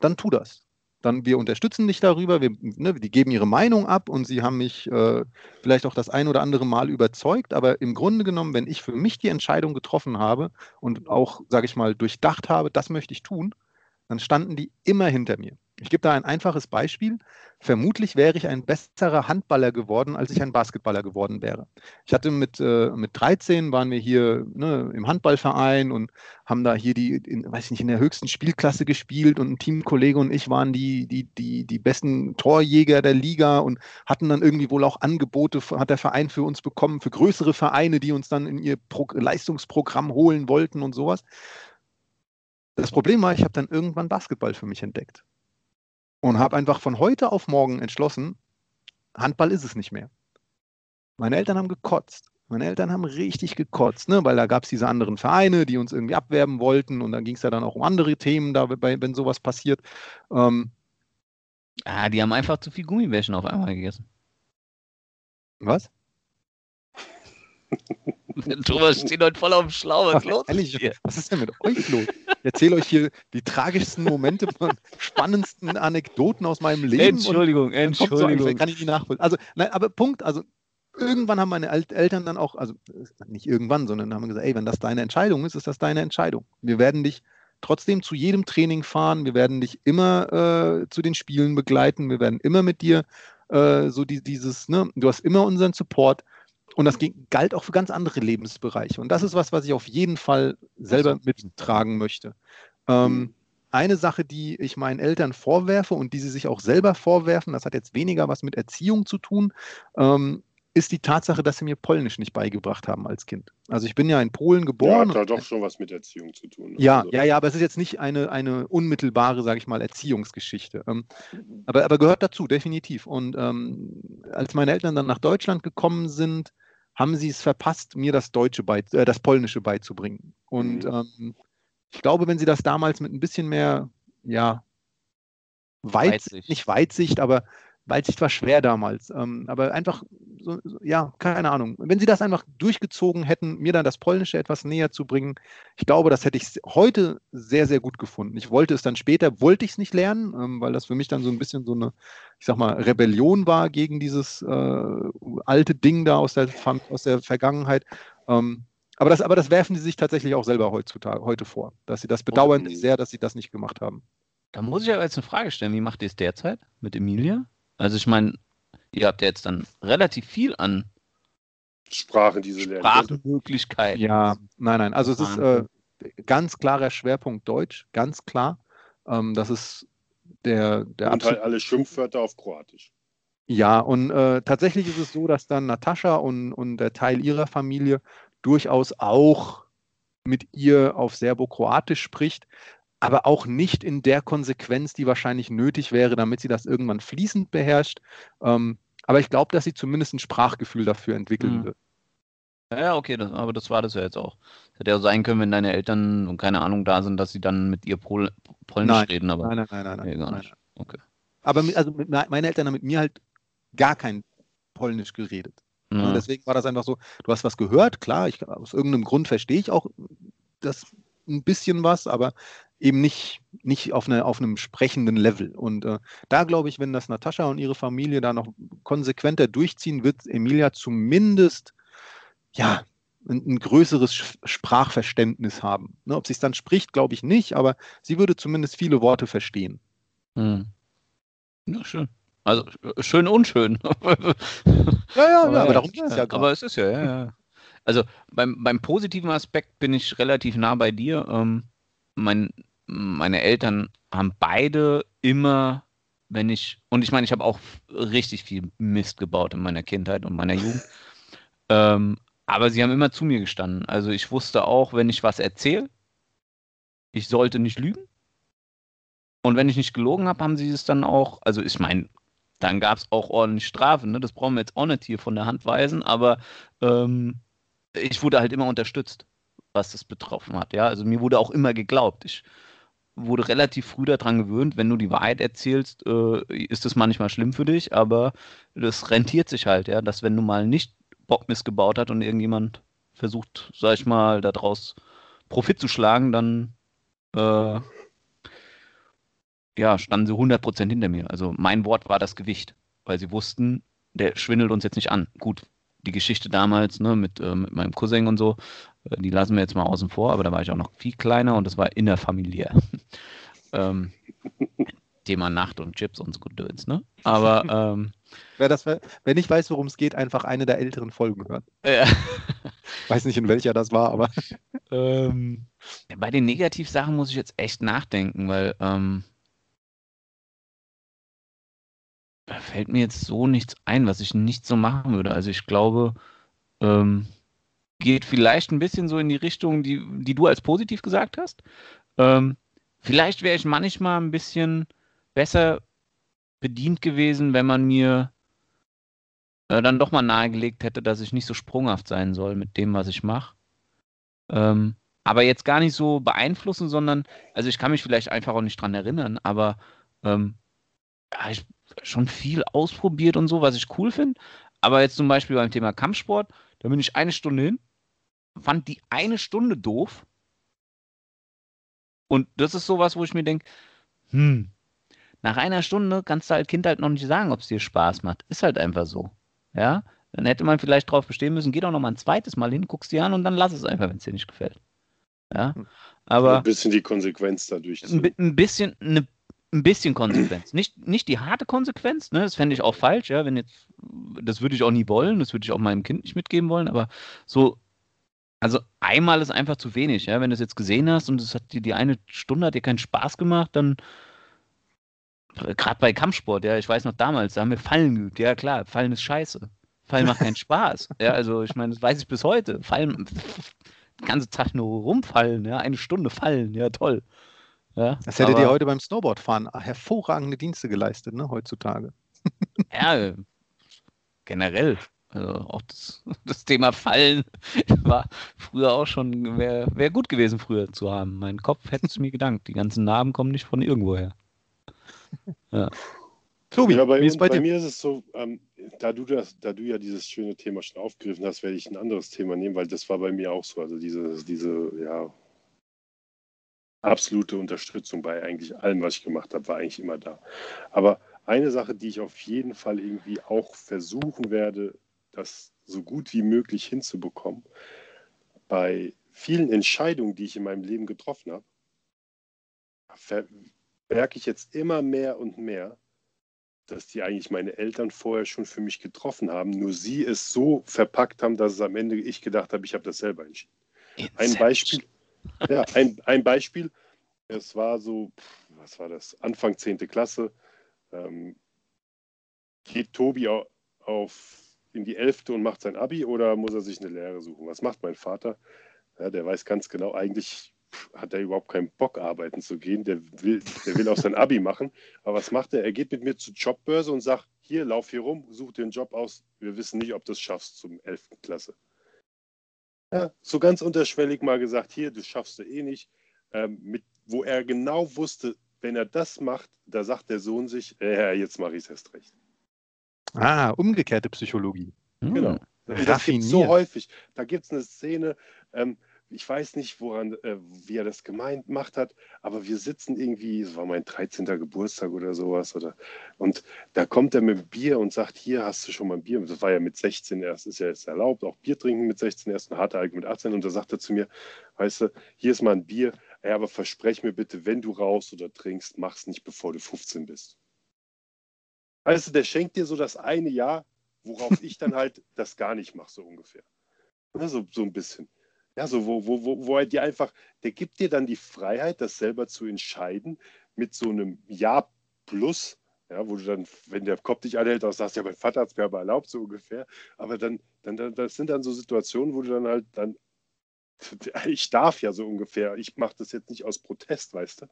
dann tu das. Dann wir unterstützen dich darüber, wir, ne, die geben ihre Meinung ab und sie haben mich äh, vielleicht auch das ein oder andere Mal überzeugt, aber im Grunde genommen, wenn ich für mich die Entscheidung getroffen habe und auch, sage ich mal, durchdacht habe, das möchte ich tun, dann standen die immer hinter mir. Ich gebe da ein einfaches Beispiel. Vermutlich wäre ich ein besserer Handballer geworden, als ich ein Basketballer geworden wäre. Ich hatte mit, äh, mit 13 waren wir hier ne, im Handballverein und haben da hier die, in, weiß ich nicht, in der höchsten Spielklasse gespielt und ein Teamkollege und ich waren die, die, die, die besten Torjäger der Liga und hatten dann irgendwie wohl auch Angebote, hat der Verein für uns bekommen, für größere Vereine, die uns dann in ihr Pro Leistungsprogramm holen wollten und sowas. Das Problem war, ich habe dann irgendwann Basketball für mich entdeckt und habe einfach von heute auf morgen entschlossen, Handball ist es nicht mehr. Meine Eltern haben gekotzt. Meine Eltern haben richtig gekotzt, ne? weil da gab es diese anderen Vereine, die uns irgendwie abwerben wollten und dann ging es ja dann auch um andere Themen, da, wenn sowas passiert. Ähm, ah, die haben einfach zu viel Gummibärchen auf einmal gegessen. Was? [LAUGHS] [LAUGHS] Thomas steht heute voll auf dem Schlauch. Was, los ehrlich, was ist denn mit euch los? Ich erzähle euch hier die tragischsten Momente, [LAUGHS] spannendsten Anekdoten aus meinem Leben. Entschuldigung, Entschuldigung. So, kann ich nicht nachvollziehen. Also, nein, aber Punkt, also irgendwann haben meine Eltern dann auch, also nicht irgendwann, sondern haben gesagt, ey, wenn das deine Entscheidung ist, ist das deine Entscheidung. Wir werden dich trotzdem zu jedem Training fahren, wir werden dich immer äh, zu den Spielen begleiten, wir werden immer mit dir äh, so die, dieses, ne, du hast immer unseren Support und das galt auch für ganz andere Lebensbereiche. Und das ist was, was ich auf jeden Fall selber mittragen möchte. Ähm, mhm. eine Sache, die ich meinen Eltern vorwerfe und die sie sich auch selber vorwerfen, das hat jetzt weniger was mit Erziehung zu tun, ähm, ist die Tatsache, dass sie mir Polnisch nicht beigebracht haben als Kind. Also ich bin ja in Polen geboren. Ja, hat da doch schon was mit Erziehung zu tun. Ja, also. ja, ja, aber es ist jetzt nicht eine, eine unmittelbare, sage ich mal, Erziehungsgeschichte. Ähm, aber, aber gehört dazu, definitiv. Und ähm, als meine Eltern dann nach Deutschland gekommen sind, haben sie es verpasst, mir das Deutsche bei, äh, das Polnische beizubringen. Und mhm. ähm, ich glaube, wenn sie das damals mit ein bisschen mehr, ja, Weitsicht, Weitsicht. nicht Weitsicht, aber Weitsicht war schwer damals. Ähm, aber einfach, so, so, ja, keine Ahnung. Wenn sie das einfach durchgezogen hätten, mir dann das Polnische etwas näher zu bringen, ich glaube, das hätte ich heute sehr, sehr gut gefunden. Ich wollte es dann später, wollte ich es nicht lernen, ähm, weil das für mich dann so ein bisschen so eine, ich sag mal, Rebellion war gegen dieses äh, alte Ding da aus der, aus der Vergangenheit. Ähm, aber das, aber das werfen sie sich tatsächlich auch selber heutzutage, heute vor, dass sie das bedauern sehr, dass sie das nicht gemacht haben. Da muss ich aber jetzt eine Frage stellen. Wie macht ihr es derzeit mit Emilia? Also ich meine, ihr habt ja jetzt dann relativ viel an Sprachen, diese Sprachmöglichkeiten. Ja, nein, nein. Also es ist äh, ganz klarer Schwerpunkt Deutsch, ganz klar. Ähm, das ist der, der Und halt alle Schimpfwörter auf Kroatisch. Ja, und äh, tatsächlich ist es so, dass dann Natascha und, und der Teil ihrer Familie durchaus auch mit ihr auf Serbo-Kroatisch spricht aber auch nicht in der Konsequenz, die wahrscheinlich nötig wäre, damit sie das irgendwann fließend beherrscht. Ähm, aber ich glaube, dass sie zumindest ein Sprachgefühl dafür entwickeln mhm. wird. Ja, okay, das, aber das war das ja jetzt auch. Es hätte ja sein können, wenn deine Eltern und keine Ahnung da sind, dass sie dann mit ihr Pol Polnisch nein. reden. Aber nein, nein, nein, nein. Nee, gar nicht. Okay. Aber mit, also mit, meine Eltern haben mit mir halt gar kein Polnisch geredet. Ja. Deswegen war das einfach so, du hast was gehört, klar, ich, aus irgendeinem Grund verstehe ich auch das ein bisschen was, aber eben nicht, nicht auf, eine, auf einem sprechenden Level. Und äh, da glaube ich, wenn das Natascha und ihre Familie da noch konsequenter durchziehen, wird Emilia zumindest ja ein, ein größeres Sprachverständnis haben. Ne, ob sie es dann spricht, glaube ich nicht, aber sie würde zumindest viele Worte verstehen. Hm. Ja, schön. Also schön unschön. ja, ja, ja, aber darum geht es ja gerade. Aber es ist ja, ja, ja. Also beim, beim positiven Aspekt bin ich relativ nah bei dir. Ähm, mein, meine Eltern haben beide immer, wenn ich, und ich meine, ich habe auch richtig viel Mist gebaut in meiner Kindheit und meiner Jugend. [LAUGHS] ähm, aber sie haben immer zu mir gestanden. Also ich wusste auch, wenn ich was erzähle, ich sollte nicht lügen. Und wenn ich nicht gelogen habe, haben sie es dann auch, also ich meine, dann gab es auch ordentlich Strafen, ne? das brauchen wir jetzt auch nicht hier von der Hand weisen, aber ähm, ich wurde halt immer unterstützt was das betroffen hat. Ja, also mir wurde auch immer geglaubt. Ich wurde relativ früh daran gewöhnt, wenn du die Wahrheit erzählst, äh, ist das manchmal schlimm für dich, aber das rentiert sich halt, ja, dass wenn du mal nicht Bock missgebaut hat und irgendjemand versucht, sag ich mal, daraus Profit zu schlagen, dann äh, ja, standen sie 100% hinter mir. Also mein Wort war das Gewicht, weil sie wussten, der schwindelt uns jetzt nicht an. Gut, die Geschichte damals ne, mit, äh, mit meinem Cousin und so, die lassen wir jetzt mal außen vor, aber da war ich auch noch viel kleiner und das war innerfamiliär. [LAUGHS] ähm, Thema Nacht und Chips und so Gedöns, ne? Aber [LAUGHS] ähm, wer, das, wer nicht weiß, worum es geht, einfach eine der älteren Folgen hören. Äh, [LAUGHS] weiß nicht, in welcher das war, aber. ähm, bei den Negativsachen muss ich jetzt echt nachdenken, weil ähm, da fällt mir jetzt so nichts ein, was ich nicht so machen würde. Also ich glaube, ähm, geht vielleicht ein bisschen so in die Richtung, die, die du als positiv gesagt hast. Ähm, vielleicht wäre ich manchmal ein bisschen besser bedient gewesen, wenn man mir äh, dann doch mal nahegelegt hätte, dass ich nicht so sprunghaft sein soll mit dem, was ich mache. Ähm, aber jetzt gar nicht so beeinflussen, sondern, also ich kann mich vielleicht einfach auch nicht dran erinnern, aber ähm, ja, ich schon viel ausprobiert und so, was ich cool finde. Aber jetzt zum Beispiel beim Thema Kampfsport, da bin ich eine Stunde hin, fand die eine Stunde doof. Und das ist sowas, wo ich mir denke, hm, nach einer Stunde kannst du als Kind halt noch nicht sagen, ob es dir Spaß macht. Ist halt einfach so. Ja, dann hätte man vielleicht drauf bestehen müssen, geh doch noch mal ein zweites Mal hin, guckst dir an und dann lass es einfach, wenn es dir nicht gefällt. Ja, hm. aber. Ein bisschen die Konsequenz dadurch. Ein, ein bisschen, eine, ein bisschen Konsequenz. Nicht, nicht die harte Konsequenz, ne? das fände ich auch falsch, ja, wenn jetzt, das würde ich auch nie wollen, das würde ich auch meinem Kind nicht mitgeben wollen, aber so, also einmal ist einfach zu wenig, ja, wenn du es jetzt gesehen hast und es hat dir die eine Stunde hat dir keinen Spaß gemacht, dann gerade bei Kampfsport, ja, ich weiß noch damals, da haben wir Fallen geübt. Ja, klar, Fallen ist scheiße. Fallen macht keinen [LAUGHS] Spaß. Ja, also ich meine, das weiß ich bis heute. Fallen, den ganzen Tag nur rumfallen, ja, eine Stunde fallen, ja, toll. Ja, das hätte dir heute beim Snowboardfahren hervorragende Dienste geleistet, ne, heutzutage. Ja, generell. Also auch das, [LAUGHS] das Thema Fallen [LAUGHS] war früher auch schon, wäre wär gut gewesen, früher zu haben. Mein Kopf hätte es mir gedankt. Die ganzen Narben kommen nicht von irgendwoher. Ja. Tobi, ja, bei, wie ist bei, bei mir ist es so, ähm, da, du das, da du ja dieses schöne Thema schon aufgegriffen hast, werde ich ein anderes Thema nehmen, weil das war bei mir auch so. Also diese, diese ja, absolute Unterstützung bei eigentlich allem, was ich gemacht habe, war eigentlich immer da. Aber eine Sache, die ich auf jeden Fall irgendwie auch versuchen werde, das so gut wie möglich hinzubekommen, bei vielen Entscheidungen, die ich in meinem Leben getroffen habe, merke ich jetzt immer mehr und mehr, dass die eigentlich meine Eltern vorher schon für mich getroffen haben, nur sie es so verpackt haben, dass es am Ende ich gedacht habe, ich habe das selber entschieden. Ein Beispiel, ja, ein, ein Beispiel, es war so, was war das, Anfang 10. Klasse, ähm, geht Tobi auf, in die 11. und macht sein Abi oder muss er sich eine Lehre suchen? Was macht mein Vater? Ja, der weiß ganz genau, eigentlich hat er überhaupt keinen Bock, arbeiten zu gehen. Der will, der will auch sein [LAUGHS] Abi machen. Aber was macht er? Er geht mit mir zur Jobbörse und sagt, hier, lauf hier rum, such dir einen Job aus. Wir wissen nicht, ob du es schaffst zum 11. Klasse. Ja, so ganz unterschwellig mal gesagt, hier, du schaffst du eh nicht. Ähm, mit, wo er genau wusste, wenn er das macht, da sagt der Sohn sich, äh, jetzt mache ich es erst recht. Ah, umgekehrte Psychologie. Genau. Hm. Das gibt so häufig. Da gibt es eine Szene, ähm, ich weiß nicht, woran, äh, wie er das gemeint gemacht hat, aber wir sitzen irgendwie, es war mein 13. Geburtstag oder sowas, oder, und da kommt er mit Bier und sagt, hier hast du schon mal ein Bier. Das war ja mit 16 erst, ist ja jetzt erlaubt, auch Bier trinken mit 16 erst, ein harter Alk mit 18. Und da sagt er zu mir, weißt du, hier ist mal ein Bier, ja, aber versprech mir bitte, wenn du rauchst oder trinkst, mach's nicht, bevor du 15 bist. Weißt du, der schenkt dir so das eine Jahr, worauf [LAUGHS] ich dann halt das gar nicht mache, so ungefähr. Ja, so, so ein bisschen. Ja, so wo, wo, wo, wo er dir einfach, der gibt dir dann die Freiheit, das selber zu entscheiden, mit so einem Ja plus, ja, wo du dann, wenn der Kopf dich anhält, auch sagst, ja, mein Vater hat es mir aber erlaubt, so ungefähr. Aber dann, dann, dann, das sind dann so Situationen, wo du dann halt dann, [LAUGHS] ich darf ja so ungefähr, ich mache das jetzt nicht aus Protest, weißt du.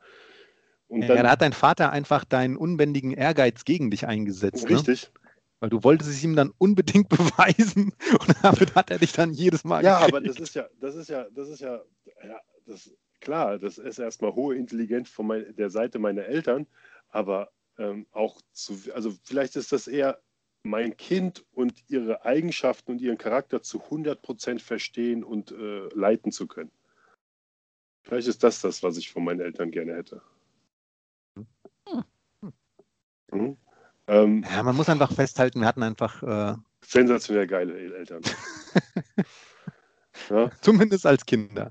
Und dann, ja, da hat dein Vater einfach deinen unbändigen Ehrgeiz gegen dich eingesetzt. Ne? Richtig. Ne? Weil du wolltest es ihm dann unbedingt [LAUGHS] beweisen und damit hat er dich dann jedes Mal. Ja, gekriegt. aber das ist ja, das ist ja, das ist ja, ja, das, klar, das ist erstmal hohe Intelligenz von mein, der Seite meiner Eltern, aber ähm, auch zu, also vielleicht ist das eher mein Kind und ihre Eigenschaften und ihren Charakter zu 100% verstehen und äh, leiten zu können. Vielleicht ist das das, was ich von meinen Eltern gerne hätte. Hm. Mhm. Ähm, Ja, man muss einfach festhalten, wir hatten einfach, äh, sensationell geile Eltern. [LAUGHS] ja, zumindest als Kinder.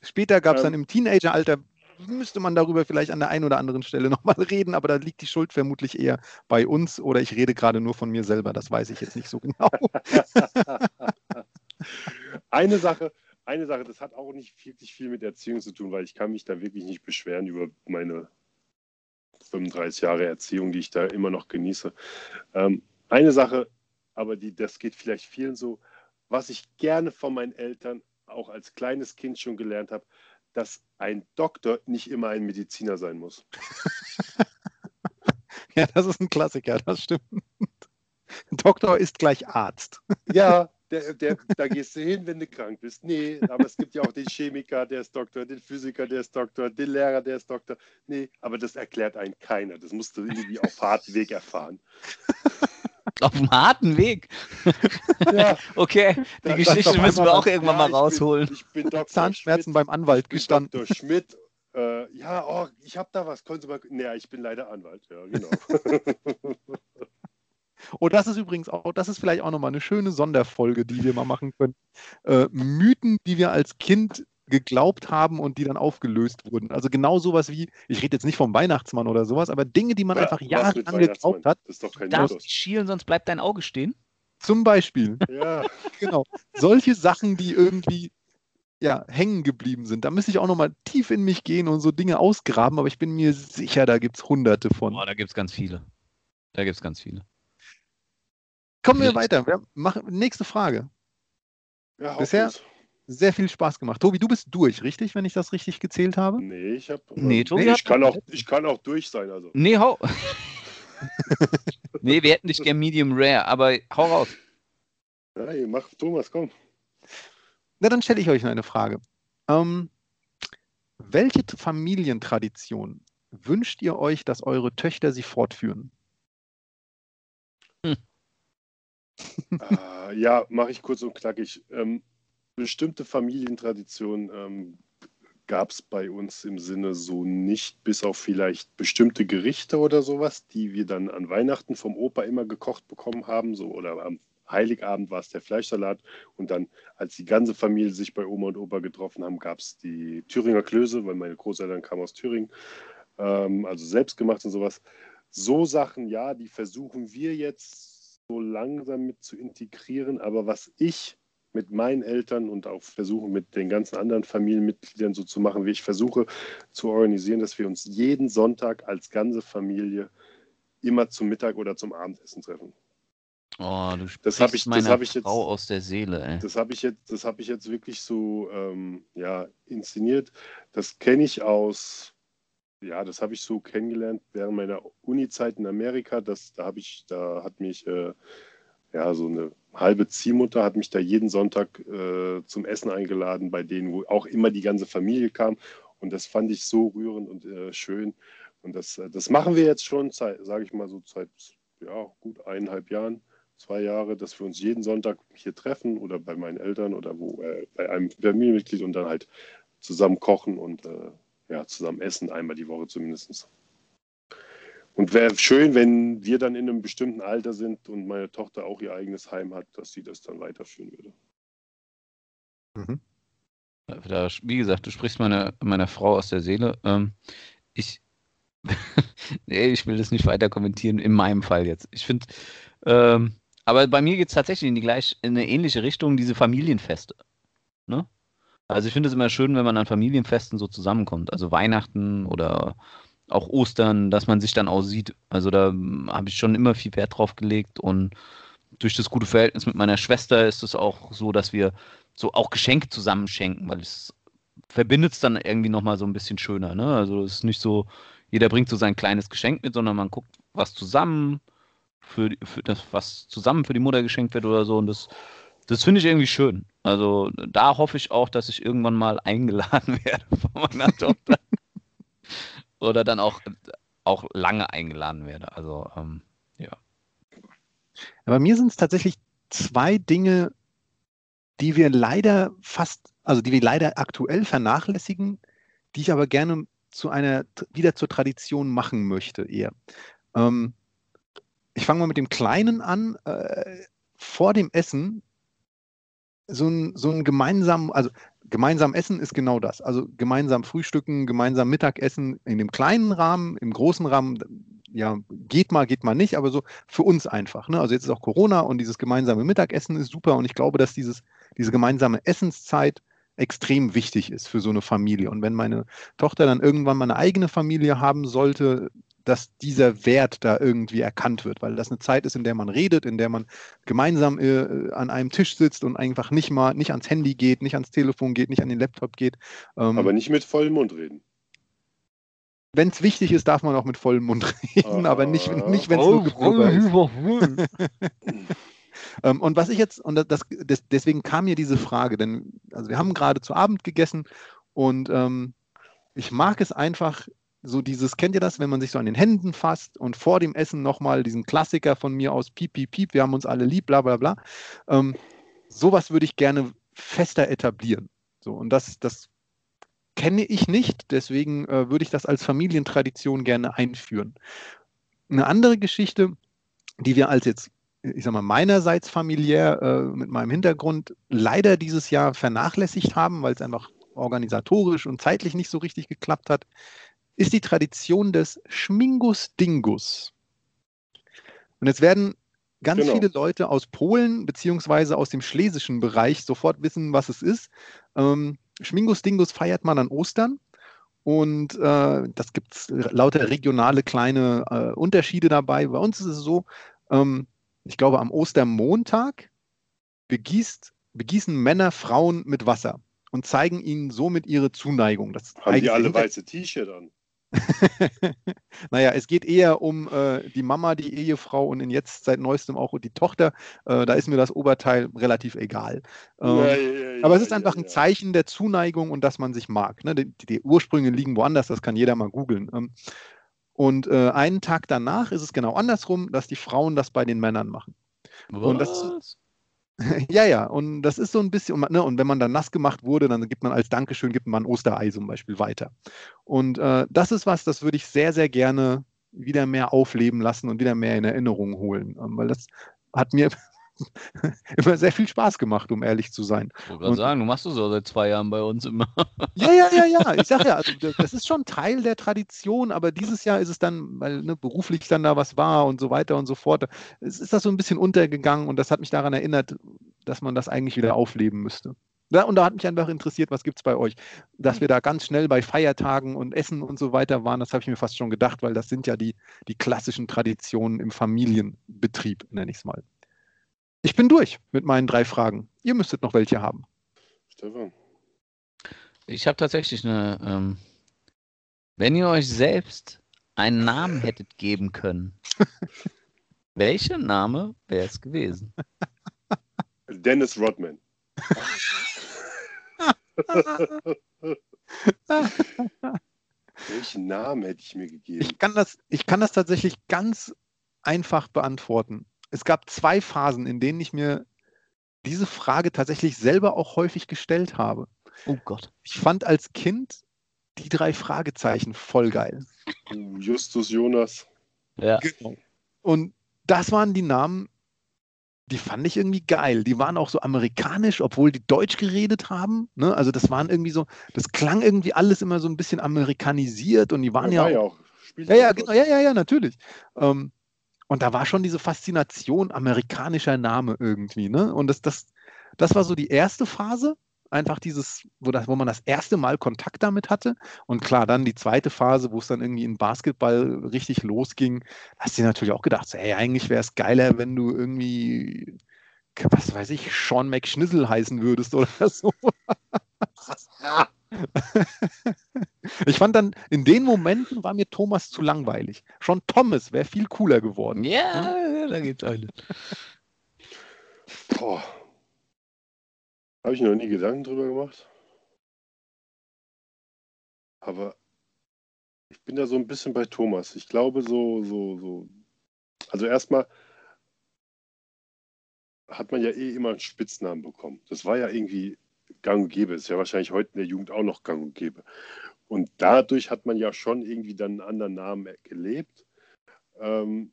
Später gab es dann Ähm. im Teenageralter, müsste man darüber vielleicht an der einen oder anderen Stelle [LAUGHS] nochmal reden, aber da liegt die Schuld vermutlich eher bei uns oder ich rede gerade nur von mir selber, das weiß ich jetzt nicht so genau. [LAUGHS] eine Sache, eine Sache, das hat auch nicht wirklich viel mit Erziehung zu tun, weil ich kann mich da wirklich nicht beschweren über meine 35 Jahre Erziehung, die ich da immer noch genieße. Ähm, eine Sache, aber die, das geht vielleicht vielen so, was ich gerne von meinen Eltern auch als kleines Kind schon gelernt habe, dass ein Doktor nicht immer ein Mediziner sein muss. [LAUGHS] Ja, das ist ein Klassiker, das stimmt. Doktor ist gleich Arzt. Ja, der, der, da gehst du hin, wenn du krank bist. Nee, aber es gibt ja auch den Chemiker, der ist Doktor, den Physiker, der ist Doktor, den Lehrer, der ist Doktor. Nee, aber das erklärt einen keiner. Das musst du irgendwie auf harten Weg erfahren. [LAUGHS] Auf dem harten Weg. Ja, [LAUGHS] Okay, die Da- Geschichte müssen wir auch irgendwann ja, mal ich bin- rausholen. Ich bin Dr. Zahnschmerzen Schmidt, beim Anwalt ich bin gestanden. Dr. Schmidt. Äh, ja, oh, ich habe da was. Können Sie mal. Nee, ich bin leider Anwalt. Ja, genau. [LAUGHS] Oh, das ist übrigens auch, das ist vielleicht auch nochmal eine schöne Sonderfolge, die wir mal machen können. Äh, Mythen, die wir als Kind geglaubt haben und die dann aufgelöst wurden. Also genau sowas wie, ich rede jetzt nicht vom Weihnachtsmann oder sowas, aber Dinge, die man Ja, einfach jahrelang geglaubt hat. Das ist doch kein Darfst nicht schielen, sonst bleibt dein Auge stehen. Zum Beispiel, [LAUGHS] Ja, genau. Solche Sachen, die irgendwie ja, hängen geblieben sind. Da müsste ich auch nochmal tief in mich gehen und so Dinge ausgraben, aber ich bin mir sicher, da gibt es hunderte von. Oh, da gibt es ganz viele. Da gibt es ganz viele. Kommen wir weiter. Wir machen, nächste Frage. ja Bisher-. Sehr viel Spaß gemacht. Tobi, du bist durch, richtig, wenn ich das richtig gezählt habe? Nee, ich habe. Nee, Tobi ich, hat kann auch, ich kann auch durch sein. Also. Nee, hau. nee, wir hätten dich gern Medium Rare, aber hau raus. Ja, mach Thomas, komm. Na, dann stelle ich euch noch eine Frage. Ähm, welche Familientradition wünscht ihr euch, dass eure Töchter sie fortführen? Äh, ja, mache ich kurz und knackig. Ähm, bestimmte Familientraditionen ähm, gab es bei uns im Sinne so nicht, bis auf vielleicht bestimmte Gerichte oder sowas, die wir dann an Weihnachten vom Opa immer gekocht bekommen haben, so oder am Heiligabend war es der Fleischsalat und dann, als die ganze Familie sich bei Oma und Opa getroffen haben, gab es die Thüringer Klöße, weil meine Großeltern kamen aus Thüringen, ähm, also selbstgemacht und sowas. So Sachen, ja, die versuchen wir jetzt so langsam mit zu integrieren, aber was ich mit meinen Eltern und auch versuche mit den ganzen anderen Familienmitgliedern so zu machen, wie ich versuche zu organisieren, dass wir uns jeden Sonntag als ganze Familie immer zum Mittag oder zum Abendessen treffen. Oh, du Das hab sprichst ich- das hab ich jetzt- Frau aus der Seele, ey. Das habe ich jetzt, das habe ich jetzt wirklich so ähm, ja, inszeniert. Das kenne ich aus, ja, das habe ich so kennengelernt während meiner Uni-Zeit in Amerika. Das, da habe ich, da hat mich äh, ja so eine halbe Ziehmutter hat mich da jeden Sonntag äh, zum Essen eingeladen, bei denen wo auch immer die ganze Familie kam. Und das fand ich so rührend und äh, schön. Und das, das machen wir jetzt schon, sage ich mal so seit ja, gut eineinhalb Jahren zwei Jahre, dass wir uns jeden Sonntag hier treffen oder bei meinen Eltern oder wo äh, bei einem Familienmitglied und dann halt zusammen kochen und äh, ja, zusammen essen, einmal die Woche zumindest. Und wäre schön, wenn wir dann in einem bestimmten Alter sind und meine Tochter auch ihr eigenes Heim hat, dass sie das dann weiterführen würde. Mhm. Da, wie gesagt, du sprichst meiner, meiner Frau aus der Seele. Ähm, ich, [LAUGHS] nee, ich will das nicht weiter kommentieren, in meinem Fall jetzt. Ich finde, ähm, aber bei mir geht es tatsächlich in die gleich, in eine ähnliche Richtung, diese Familienfeste. Ne? Also ich finde es immer schön, wenn man an Familienfesten so zusammenkommt. Also Weihnachten oder auch Ostern, dass man sich dann auch sieht. Also da habe ich schon immer viel Wert drauf gelegt und durch das gute Verhältnis mit meiner Schwester ist es auch so, dass wir so auch Geschenke zusammenschenken, weil es verbindet es dann irgendwie nochmal so ein bisschen schöner. Ne? Also es ist nicht so, jeder bringt so sein kleines Geschenk mit, sondern man guckt, was zusammen für, für das, was zusammen für die Mutter geschenkt wird oder so. Und das, das finde ich irgendwie schön. Also da hoffe ich auch, dass ich irgendwann mal [LAUGHS] eingeladen werde von meiner [LAUGHS] Tochter. oder dann auch, auch lange eingeladen werde. Also ähm, ja. Aber mir sind es tatsächlich zwei Dinge, die wir leider fast, also die wir leider aktuell vernachlässigen, die ich aber gerne zu einer, wieder zur Tradition machen möchte eher. Ähm, ich fange mal mit dem Kleinen an. Äh, vor dem Essen so ein, so ein gemeinsam, also gemeinsam essen ist genau das. Also gemeinsam frühstücken, gemeinsam Mittagessen in dem kleinen Rahmen, im großen Rahmen, ja, geht mal, geht mal nicht, aber so für uns einfach. Ne? Also jetzt ist auch Corona und dieses gemeinsame Mittagessen ist super und ich glaube, dass dieses, diese gemeinsame Essenszeit extrem wichtig ist für so eine Familie. Und wenn meine Tochter dann irgendwann mal eine eigene Familie haben sollte, dass dieser Wert da irgendwie erkannt wird, weil das eine Zeit ist, in der man redet, in der man gemeinsam äh, an einem Tisch sitzt und einfach nicht mal nicht ans Handy geht, nicht ans Telefon geht, nicht an den Laptop geht. Ähm, Aber nicht mit vollem Mund reden. Wenn es wichtig ist, darf man auch mit vollem Mund reden, ah, aber nicht, nicht wenn es oh, nur ist. [LAUGHS] ähm, und was ich jetzt, und das, das, deswegen kam mir diese Frage, denn also wir haben gerade zu Abend gegessen und ähm, ich mag es einfach, so dieses, kennt ihr das, wenn man sich so an den Händen fasst und vor dem Essen nochmal diesen Klassiker von mir aus, piep, piep, piep, wir haben uns alle lieb, bla, bla, bla. Ähm, sowas würde ich gerne fester etablieren. So, und das, das kenne ich nicht, deswegen äh, würde ich das als Familientradition gerne einführen. Eine andere Geschichte, die wir als jetzt, ich sag mal, meinerseits familiär äh, mit meinem Hintergrund leider dieses Jahr vernachlässigt haben, weil es einfach organisatorisch und zeitlich nicht so richtig geklappt hat, ist die Tradition des Schmingus Dingus. Und jetzt werden ganz genau. viele Leute aus Polen beziehungsweise aus dem schlesischen Bereich sofort wissen, was es ist. Ähm, Schmingus Dingus feiert man an Ostern. Und äh, das gibt es lauter regionale kleine äh, Unterschiede dabei. Bei uns ist es so, ähm, ich glaube, am Ostermontag begießt, begießen Männer Frauen mit Wasser und zeigen ihnen somit ihre Zuneigung. Das Haben die alle weiße T-Shirt an? [LAUGHS] naja, es geht eher um äh, die Mama, die Ehefrau und in jetzt seit neuestem auch die Tochter. Äh, da ist mir das Oberteil relativ egal. Ähm, ja, ja, ja, aber es ist einfach ein Zeichen der Zuneigung und dass man sich mag. Ne? Die, die, Ursprünge liegen woanders, das kann jeder mal googeln. Ähm, und äh, einen Tag danach ist es genau andersrum, dass die Frauen das bei den Männern machen. Was? Und das, [LAUGHS] Ja, ja, und das ist so ein bisschen, ne, und wenn man dann nass gemacht wurde, dann gibt man als Dankeschön, gibt man Osterei zum Beispiel weiter. Und äh, das ist was, das würde ich sehr, sehr gerne wieder mehr aufleben lassen und wieder mehr in Erinnerung holen, ähm, weil das hat mir [LAUGHS] immer sehr viel Spaß gemacht, um ehrlich zu sein. Ich wollte gerade sagen, du machst das so seit zwei Jahren bei uns immer. [LAUGHS] Ja, ja, ja, ja. Ich sage ja, [LAUGHS] also das ist schon Teil der Tradition, aber dieses Jahr ist es dann, weil ne, beruflich dann da was war und so weiter und so fort, es ist das so ein bisschen untergegangen und das hat mich daran erinnert, dass man das eigentlich wieder aufleben müsste. Ja, und da hat mich einfach interessiert, was gibt es bei euch? Dass wir da ganz schnell bei Feiertagen und Essen und so weiter waren, das habe ich mir fast schon gedacht, weil das sind ja die, die klassischen Traditionen im Familienbetrieb, nenne ich es mal. Ich bin durch mit meinen drei Fragen. Ihr müsstet noch welche haben. Stefan. Ich habe tatsächlich eine. Ähm, wenn ihr euch selbst einen Namen [LAUGHS] hättet geben können, welcher Name wäre es gewesen? Dennis Rodman. Welchen Namen hätte ich mir gegeben? Ich kann, das, ich kann das tatsächlich ganz einfach beantworten es gab zwei Phasen, in denen ich mir diese Frage tatsächlich selber auch häufig gestellt habe. Oh Gott. Ich fand als Kind die drei Fragezeichen voll geil. Justus Jonas. Ja. Genau. Und das waren die Namen, die fand ich irgendwie geil. Die waren auch so amerikanisch, obwohl die Deutsch geredet haben. Ne? Also das waren irgendwie so, das klang irgendwie alles immer so ein bisschen amerikanisiert und die waren ja, ja, auch, ja, ja, genau, ja, ja, ja, natürlich. Ähm, und da war schon diese Faszination amerikanischer Name irgendwie, ne? Und das, das, das war so die erste Phase, einfach dieses, wo, das, wo man das erste Mal Kontakt damit hatte. Und klar, dann die zweite Phase, wo es dann irgendwie in Basketball richtig losging, hast du dir natürlich auch gedacht, ey, eigentlich wäre es geiler, wenn du irgendwie, was weiß ich, Sean McSchnissel heißen würdest oder [LAUGHS] so. [LAUGHS] ich fand dann, in den Momenten war mir Thomas zu langweilig. Schon Thomas wäre viel cooler geworden. Ja, hm? da geht's eine. Boah. Habe ich noch nie Gedanken drüber gemacht. Aber ich bin da so ein bisschen bei Thomas. Ich glaube, so, so, so. Also erstmal hat man ja eh immer einen Spitznamen bekommen. Das war ja irgendwie gang und gäbe. Ist ja wahrscheinlich heute in der Jugend auch noch gang und gäbe. Und dadurch hat man ja schon irgendwie dann einen anderen Namen gelebt. Ähm,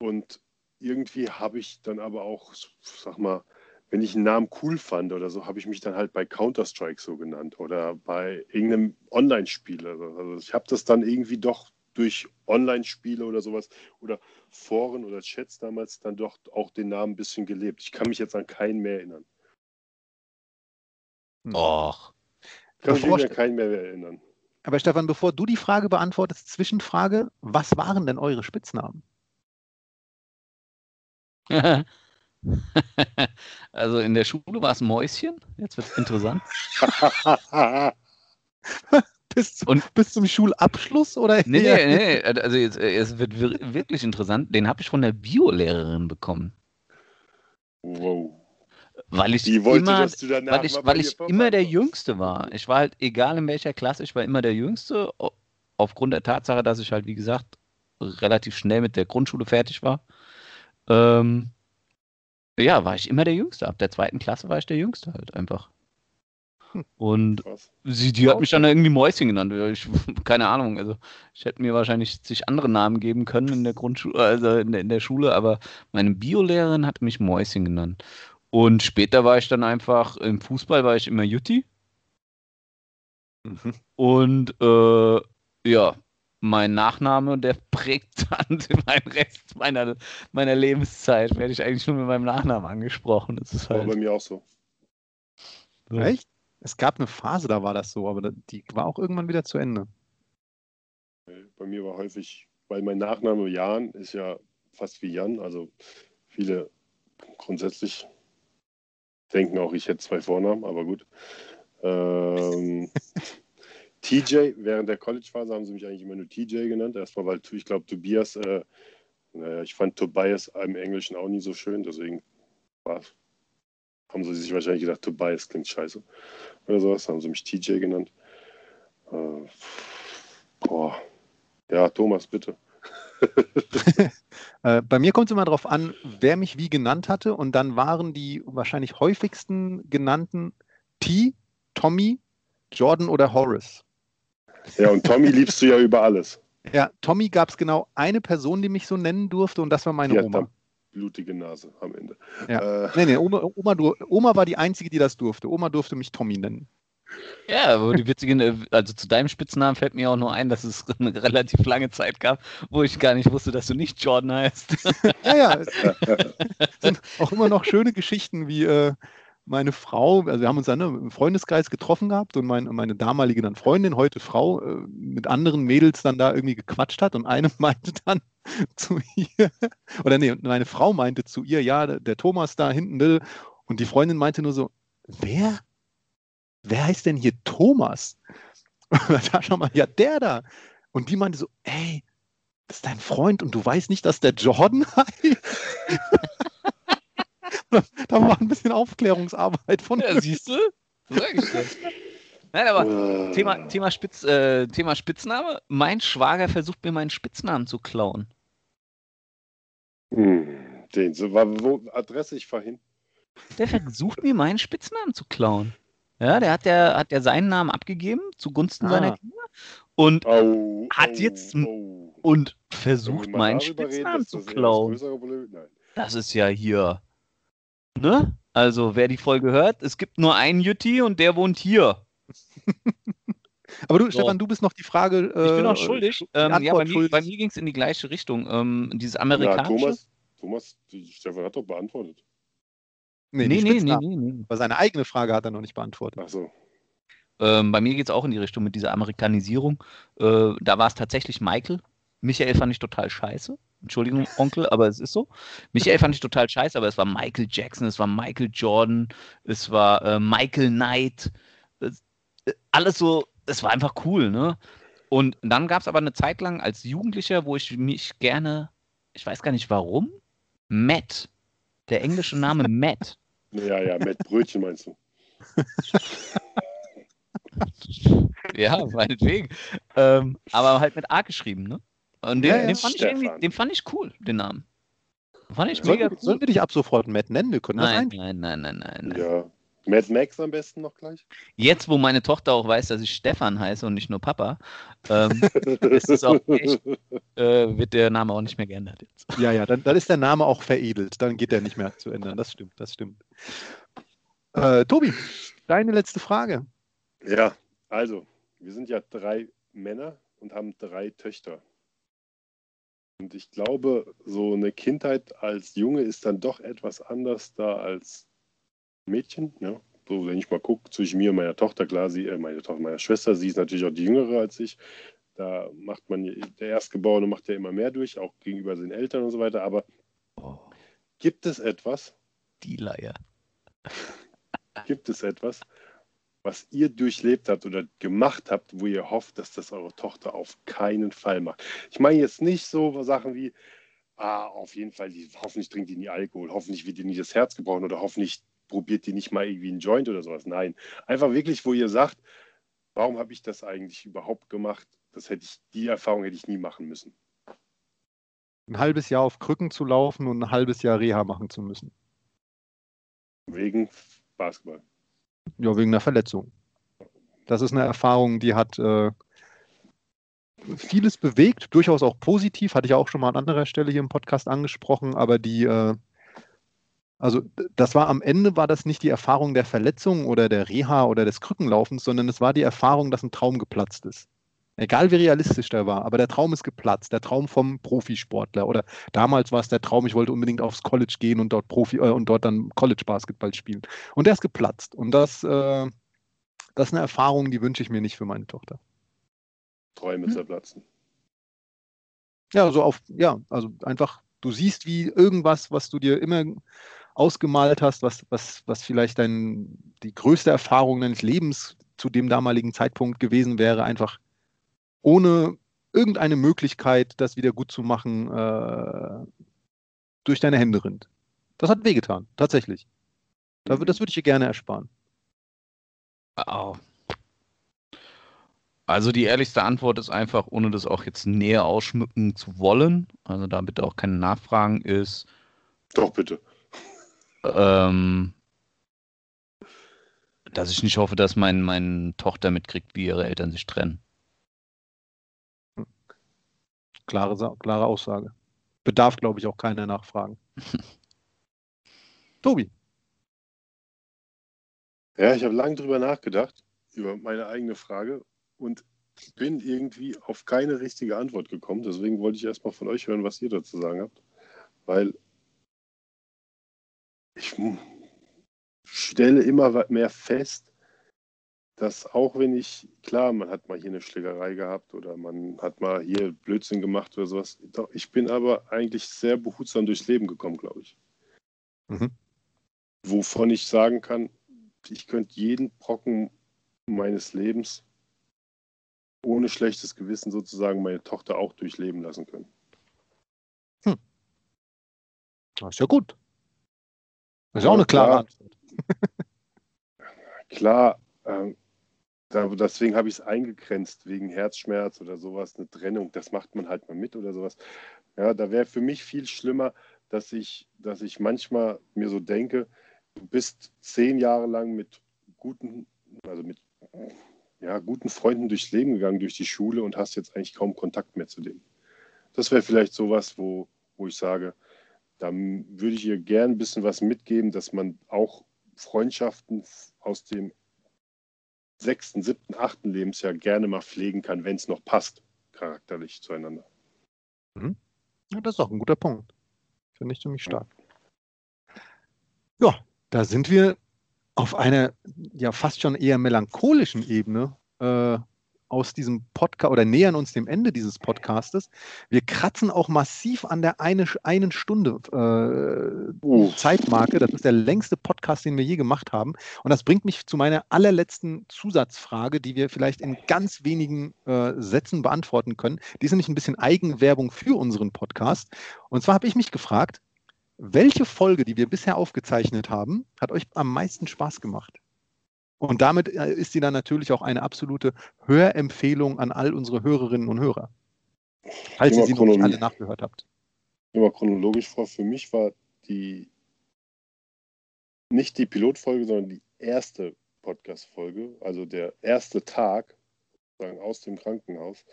Und irgendwie habe ich dann aber auch, sag mal, wenn ich einen Namen cool fand oder so, habe ich mich dann halt bei Counter-Strike so genannt oder bei irgendeinem Online-Spiel. Also ich habe das dann irgendwie doch durch Online-Spiele oder sowas oder Foren oder Chats damals dann doch auch den Namen ein bisschen gelebt. Ich kann mich jetzt an keinen mehr erinnern. Och. Kann mich an keinen mehr erinnern. Aber Stefan, bevor du die Frage beantwortest, Zwischenfrage, was waren denn eure Spitznamen? [LAUGHS] also in der Schule war es Mäuschen. Jetzt wird es interessant. [LAUGHS] bis, zum, Und, bis zum Schulabschluss oder? Nee, nee, nee. Also jetzt, es wird wirklich interessant. Den habe ich von der Biolehrerin bekommen. Wow. Weil ich wollte, immer, weil ich, weil ich immer der Jüngste war. Ich war halt, egal in welcher Klasse, ich war immer der Jüngste. Aufgrund der Tatsache, dass ich halt, wie gesagt, relativ schnell mit der Grundschule fertig war. Ähm, ja, war ich immer der Jüngste. Ab der zweiten Klasse war ich der Jüngste halt einfach. Hm. Und sie, die hat mich dann irgendwie Mäuschen genannt. Ich, [LAUGHS] keine Ahnung. Also ich hätte mir wahrscheinlich sich andere Namen geben können in der Grundschule, also in der, in der Schule, aber meine Biolehrerin hat mich Mäuschen genannt. Und später war ich dann einfach, im Fußball war ich immer Jutti. Mhm. Und äh, ja, mein Nachname, der prägt [LAUGHS] dann meinen Rest meiner, meiner Lebenszeit. Werde ich eigentlich nur mit meinem Nachnamen angesprochen. Das ist halt. War bei mir auch so. so. Echt? Es gab eine Phase, da war das so, aber die war auch irgendwann wieder zu Ende. Bei mir war häufig, weil mein Nachname Jan ist ja fast wie Jan, also viele grundsätzlich denken auch, ich hätte zwei Vornamen, aber gut. Ähm, [LAUGHS] TJ, während der College-Phase haben sie mich eigentlich immer nur TJ genannt. Erstmal, weil ich glaube, Tobias, äh, naja, ich fand Tobias im Englischen auch nie so schön, deswegen war, haben sie sich wahrscheinlich gedacht, Tobias klingt scheiße. Oder sowas, haben sie mich TJ genannt. Äh, boah. Ja, Thomas, bitte. [LAUGHS] Äh, bei mir kommt es immer darauf an, wer mich wie genannt hatte. Und dann waren die wahrscheinlich häufigsten genannten T, Tommy, Jordan oder Horace. Ja, und Tommy liebst du ja über alles. [LAUGHS] Ja, Tommy gab es genau eine Person, die mich so nennen durfte, und das war meine die Oma. Blutige Nase am Ende. Ja. Äh, nee, nee, Oma, Oma, Oma war die Einzige, die das durfte. Oma durfte mich Tommy nennen. Ja, aber die witzigen, äh, also zu deinem Spitznamen fällt mir auch nur ein, dass es [LAUGHS] eine relativ lange Zeit gab, wo ich gar nicht wusste, dass du nicht Jordan heißt. [LAUGHS] ja, ja. Es sind auch immer noch schöne Geschichten wie äh, meine Frau, also wir haben uns dann ne, im Freundeskreis getroffen gehabt und mein, meine damalige dann Freundin, heute Frau, äh, mit anderen Mädels dann da irgendwie gequatscht hat und eine [LAUGHS] meinte dann zu ihr, oder nee, meine Frau meinte zu ihr, ja, der, der Thomas da hinten, ne, und die Freundin meinte nur so, wer? Wer heißt denn hier Thomas? [LAUGHS] Und da schon mal, ja, der da. Und die meinte so, ey, das ist dein Freund und du weißt nicht, dass der Jordan [LAUGHS] heißt? da war ein bisschen Aufklärungsarbeit von. Ja, siehst du? Sag ich das. Nein, aber uh. Thema, Thema, Spitz, äh, Thema Spitzname. Mein Schwager versucht mir meinen Spitznamen zu klauen. Hm, den, so, wo Adresse ich vorhin? Der versucht mir meinen Spitznamen zu klauen. Ja, der hat ja, hat ja seinen Namen abgegeben zugunsten ah. seiner Kinder und oh, hat oh, jetzt oh. und versucht meinen Spitznamen zu klauen. Das ist ja hier. Ne? Also, wer die Folge hört, es gibt nur einen Jütti und der wohnt hier. Aber du, so. Stefan, du bist noch die Frage. Äh, ich bin noch schuldig. Ähm, ja, bei mir, bei mir ging es in die gleiche Richtung. Ähm, dieses amerikanische. Ja, Thomas, Thomas, Stefan hat doch beantwortet. Nee, nee, nee, nee, nee, nee. Aber seine eigene Frage hat er noch nicht beantwortet. Ach so. Ähm, bei mir geht es auch in die Richtung mit dieser Amerikanisierung. Äh, da war es tatsächlich Michael. Michael fand ich total scheiße. Entschuldigung, [LAUGHS] Onkel, aber es ist so. Michael fand ich total scheiße, aber es war Michael Jackson, es war Michael Jordan, es war äh, Michael Knight. Es, äh, alles so, es war einfach cool, ne? Und dann gab es aber eine Zeit lang als Jugendlicher, wo ich mich gerne, ich weiß gar nicht warum, Matt der englische Name Matt. Ja, ja, Matt Brötchen meinst du? [LAUGHS] ja, meinetwegen. Ähm, aber halt mit A geschrieben, ne? Und den, ja, den, fand ich den, fand ich cool, den Namen. Fand ich sollen, mega cool. Sollen wir dich ab sofort Matt nennen? Wir können nein, das nein, nein, nein, nein, nein. Ja, Mad Max am besten noch gleich. Jetzt, wo meine Tochter auch weiß, dass ich Stefan heiße und nicht nur Papa, ähm, [LAUGHS] ist es auch echt, äh, wird der Name auch nicht mehr geändert jetzt. Ja, ja, dann, dann ist der Name auch veredelt. Dann geht der nicht mehr zu ändern. Das stimmt, das stimmt. Äh, Tobi, deine letzte Frage. Ja, also, wir sind ja drei Männer und haben drei Töchter. Und ich glaube, so eine Kindheit als Junge ist dann doch etwas anders da als Mädchen. Ja. So, wenn ich mal gucke zwischen mir und meiner Tochter, klar, sie, äh, meine Tochter, meiner Schwester, sie ist natürlich auch die Jüngere als ich. Da macht man, der Erstgeborene macht ja immer mehr durch, auch gegenüber den Eltern und so weiter. Aber Oh, gibt es etwas, die Leier. [LAUGHS] gibt es etwas, was ihr durchlebt habt oder gemacht habt, wo ihr hofft, dass das eure Tochter auf keinen Fall macht? Ich meine jetzt nicht so Sachen wie, ah, auf jeden Fall, die, hoffentlich trinkt die nie Alkohol, hoffentlich wird die nie das Herz gebrochen oder hoffentlich probiert die nicht mal irgendwie einen Joint oder sowas. Nein, einfach wirklich, wo ihr sagt, warum habe ich das eigentlich überhaupt gemacht? Das hätte ich, die Erfahrung hätte ich nie machen müssen. Ein halbes Jahr auf Krücken zu laufen und ein halbes Jahr Reha machen zu müssen. Wegen Basketball. Ja, wegen einer Verletzung. Das ist eine Erfahrung, die hat äh, vieles bewegt, durchaus auch positiv, hatte ich auch schon mal an anderer Stelle hier im Podcast angesprochen, aber die, äh, also das war am Ende, war das nicht die Erfahrung der Verletzung oder der Reha oder des Krückenlaufens, sondern es war die Erfahrung, dass ein Traum geplatzt ist. Egal wie realistisch der war, aber der Traum ist geplatzt, der Traum vom Profisportler oder damals war es der Traum, ich wollte unbedingt aufs College gehen und dort Profi äh, und dort dann College Basketball spielen. Und der ist geplatzt und das, äh, das ist eine Erfahrung, die wünsche ich mir nicht für meine Tochter. Träume Hm. zerplatzen. Ja, so auf, ja, also einfach, du siehst, wie irgendwas, was du dir immer ausgemalt hast, was, was, was vielleicht dein, die größte Erfahrung deines Lebens zu dem damaligen Zeitpunkt gewesen wäre, einfach ohne irgendeine Möglichkeit, das wieder gut zu machen, äh, durch deine Hände rinnt. Das hat wehgetan, tatsächlich. Da, das würde ich dir gerne ersparen. Au. Also die ehrlichste Antwort ist einfach, ohne das auch jetzt näher ausschmücken zu wollen, also da bitte auch keine Nachfragen, ist, Doch, bitte. Ähm, dass ich nicht hoffe, dass mein, meine Tochter mitkriegt, wie ihre Eltern sich trennen. Klare, klare Aussage. Bedarf, glaube ich, auch keiner Nachfragen. [LAUGHS] Tobi. Ja, ich habe lange drüber nachgedacht, über meine eigene Frage und bin irgendwie auf keine richtige Antwort gekommen. Deswegen wollte ich erstmal von euch hören, was ihr dazu sagen habt. Weil ich stelle immer mehr fest, dass auch wenn ich, klar, man hat mal hier eine Schlägerei gehabt oder man hat mal hier Blödsinn gemacht oder sowas, doch ich bin aber eigentlich sehr behutsam durchs Leben gekommen, glaube ich. Mhm. Wovon ich sagen kann, ich könnte jeden Brocken meines Lebens ohne schlechtes Gewissen sozusagen meine Tochter auch durchleben lassen können. Das ist ja gut. Das ist ja auch eine klare klar. Antwort. [LAUGHS] Klar, ähm, da, deswegen habe ich es eingegrenzt, wegen Herzschmerz oder sowas, eine Trennung, das macht man halt mal mit oder sowas. Ja, da wäre für mich viel schlimmer, dass ich, dass ich manchmal mir so denke, du bist zehn Jahre lang mit guten, also mit ja, guten Freunden durchs Leben gegangen, durch die Schule und hast jetzt eigentlich kaum Kontakt mehr zu denen. Das wäre vielleicht sowas, wo, wo ich sage, da würde ich ihr gern ein bisschen was mitgeben, dass man auch Freundschaften aus dem sechsten, siebten, achten Lebensjahr gerne mal pflegen kann, wenn es noch passt, charakterlich zueinander. Ja, das ist auch ein guter Punkt. Finde ich ziemlich stark. Ja, da sind wir auf einer ja fast schon eher melancholischen Ebene äh, aus diesem Podcast oder nähern uns dem Ende dieses Podcastes. Wir kratzen auch massiv an der eine, einen Stunde äh, Uh. Zeitmarke. Das ist der längste Podcast, den wir je gemacht haben. Und das bringt mich zu meiner allerletzten Zusatzfrage, die wir vielleicht in ganz wenigen äh, Sätzen beantworten können. Die ist nämlich ein bisschen Eigenwerbung für unseren Podcast. Und zwar habe ich mich gefragt, welche Folge, die wir bisher aufgezeichnet haben, hat euch am meisten Spaß gemacht? Und damit äh, ist sie dann natürlich auch eine absolute Hörempfehlung an all unsere Hörerinnen und Hörer. Falls ihr sie noch nicht alle nachgehört habt. Immer chronologisch vor. Für mich war die nicht die Pilotfolge, sondern die erste Podcast-Folge, also der erste Tag sagen, aus dem Krankenhaus,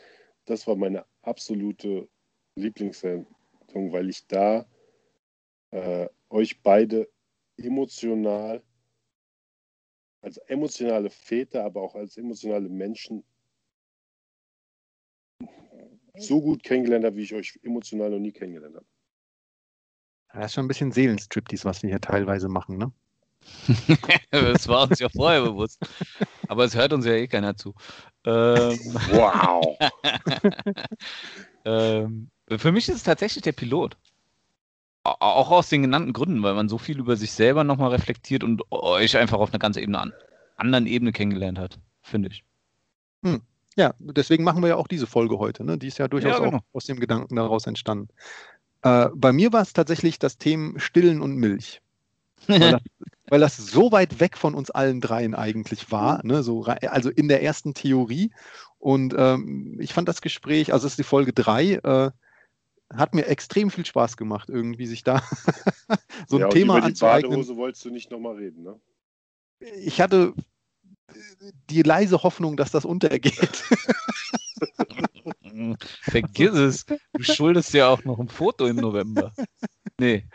das war meine absolute Lieblingssendung, weil ich da äh, euch beide emotional, als emotionale Väter, aber auch als emotionale Menschen so gut kennengelernt habe, wie ich euch emotional noch nie kennengelernt habe. Das ist schon ein bisschen Seelenstriptease, was wir hier teilweise machen, ne? [LAUGHS] das war uns ja vorher bewusst. Aber es hört uns ja eh keiner zu. Ähm, wow. [LAUGHS] ähm, für mich ist es tatsächlich der Pilot. Auch aus den genannten Gründen, weil man so viel über sich selber nochmal reflektiert und euch einfach auf einer ganz Ebene an, anderen Ebene kennengelernt hat, finde ich. Hm. Ja, deswegen machen wir ja auch diese Folge heute. Ne? Die ist ja durchaus ja, genau. auch aus dem Gedanken daraus entstanden. Äh, bei mir war es tatsächlich das Thema Stillen und Milch. Weil das, [LAUGHS] weil das, so weit weg von uns allen dreien eigentlich war, ne? so, also in der ersten Theorie. Und ähm, ich fand das Gespräch, also es ist die Folge 3, äh, hat mir extrem viel Spaß gemacht, irgendwie sich da [LAUGHS] so ein ja, Thema über die Badehose wolltest du nicht nochmal reden, ne? Ich hatte die leise Hoffnung, dass das untergeht. [LAUGHS] Vergiss es. Du schuldest ja auch noch ein Foto im November. Nee.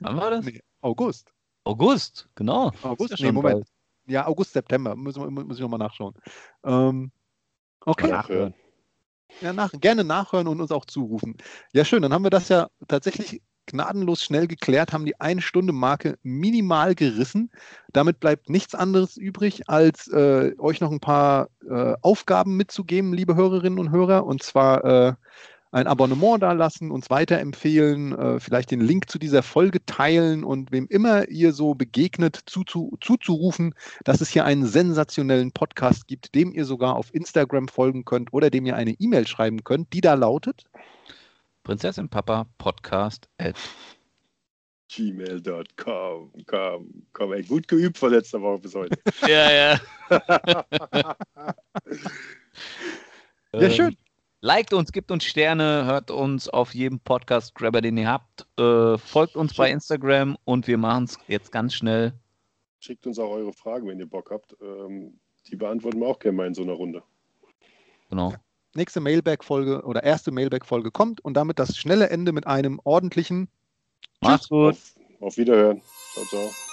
Wann war das? Nee, August. August, genau. August, ja nee, Moment. Ja, August, September. Muss, muss ich nochmal nachschauen. Ähm, okay. Nachhören. Ja, nach, gerne nachhören und uns auch zurufen. Ja, schön. Dann haben wir das ja tatsächlich gnadenlos schnell geklärt, haben die Ein-Stunde-Marke minimal gerissen. Damit bleibt nichts anderes übrig, als äh, euch noch ein paar äh, Aufgaben mitzugeben, liebe Hörerinnen und Hörer. Und zwar äh, ein Abonnement da lassen, uns weiterempfehlen, äh, vielleicht den Link zu dieser Folge teilen und wem immer ihr so begegnet, zuzu, zuzurufen, dass es hier einen sensationellen Podcast gibt, dem ihr sogar auf Instagram folgen könnt oder dem ihr eine E-Mail schreiben könnt, die da lautet Prinzessin Papa Podcast at gmail.com. Komm, komm, ey, gut geübt von letzter Woche bis heute. [LAUGHS] ja, ja. [LAUGHS] ja, schön. Liked uns, gibt uns Sterne, hört uns auf jedem Podcast-Grabber, den ihr habt. Äh, folgt uns bei Instagram und wir machen es jetzt ganz schnell. Schickt uns auch eure Fragen, wenn ihr Bock habt. Ähm, die beantworten wir auch gerne mal in so einer Runde. Genau nächste Mailback-Folge oder erste Mailback-Folge kommt und damit das schnelle Ende mit einem ordentlichen Macht's gut. Auf, auf Wiederhören. Ciao, ciao.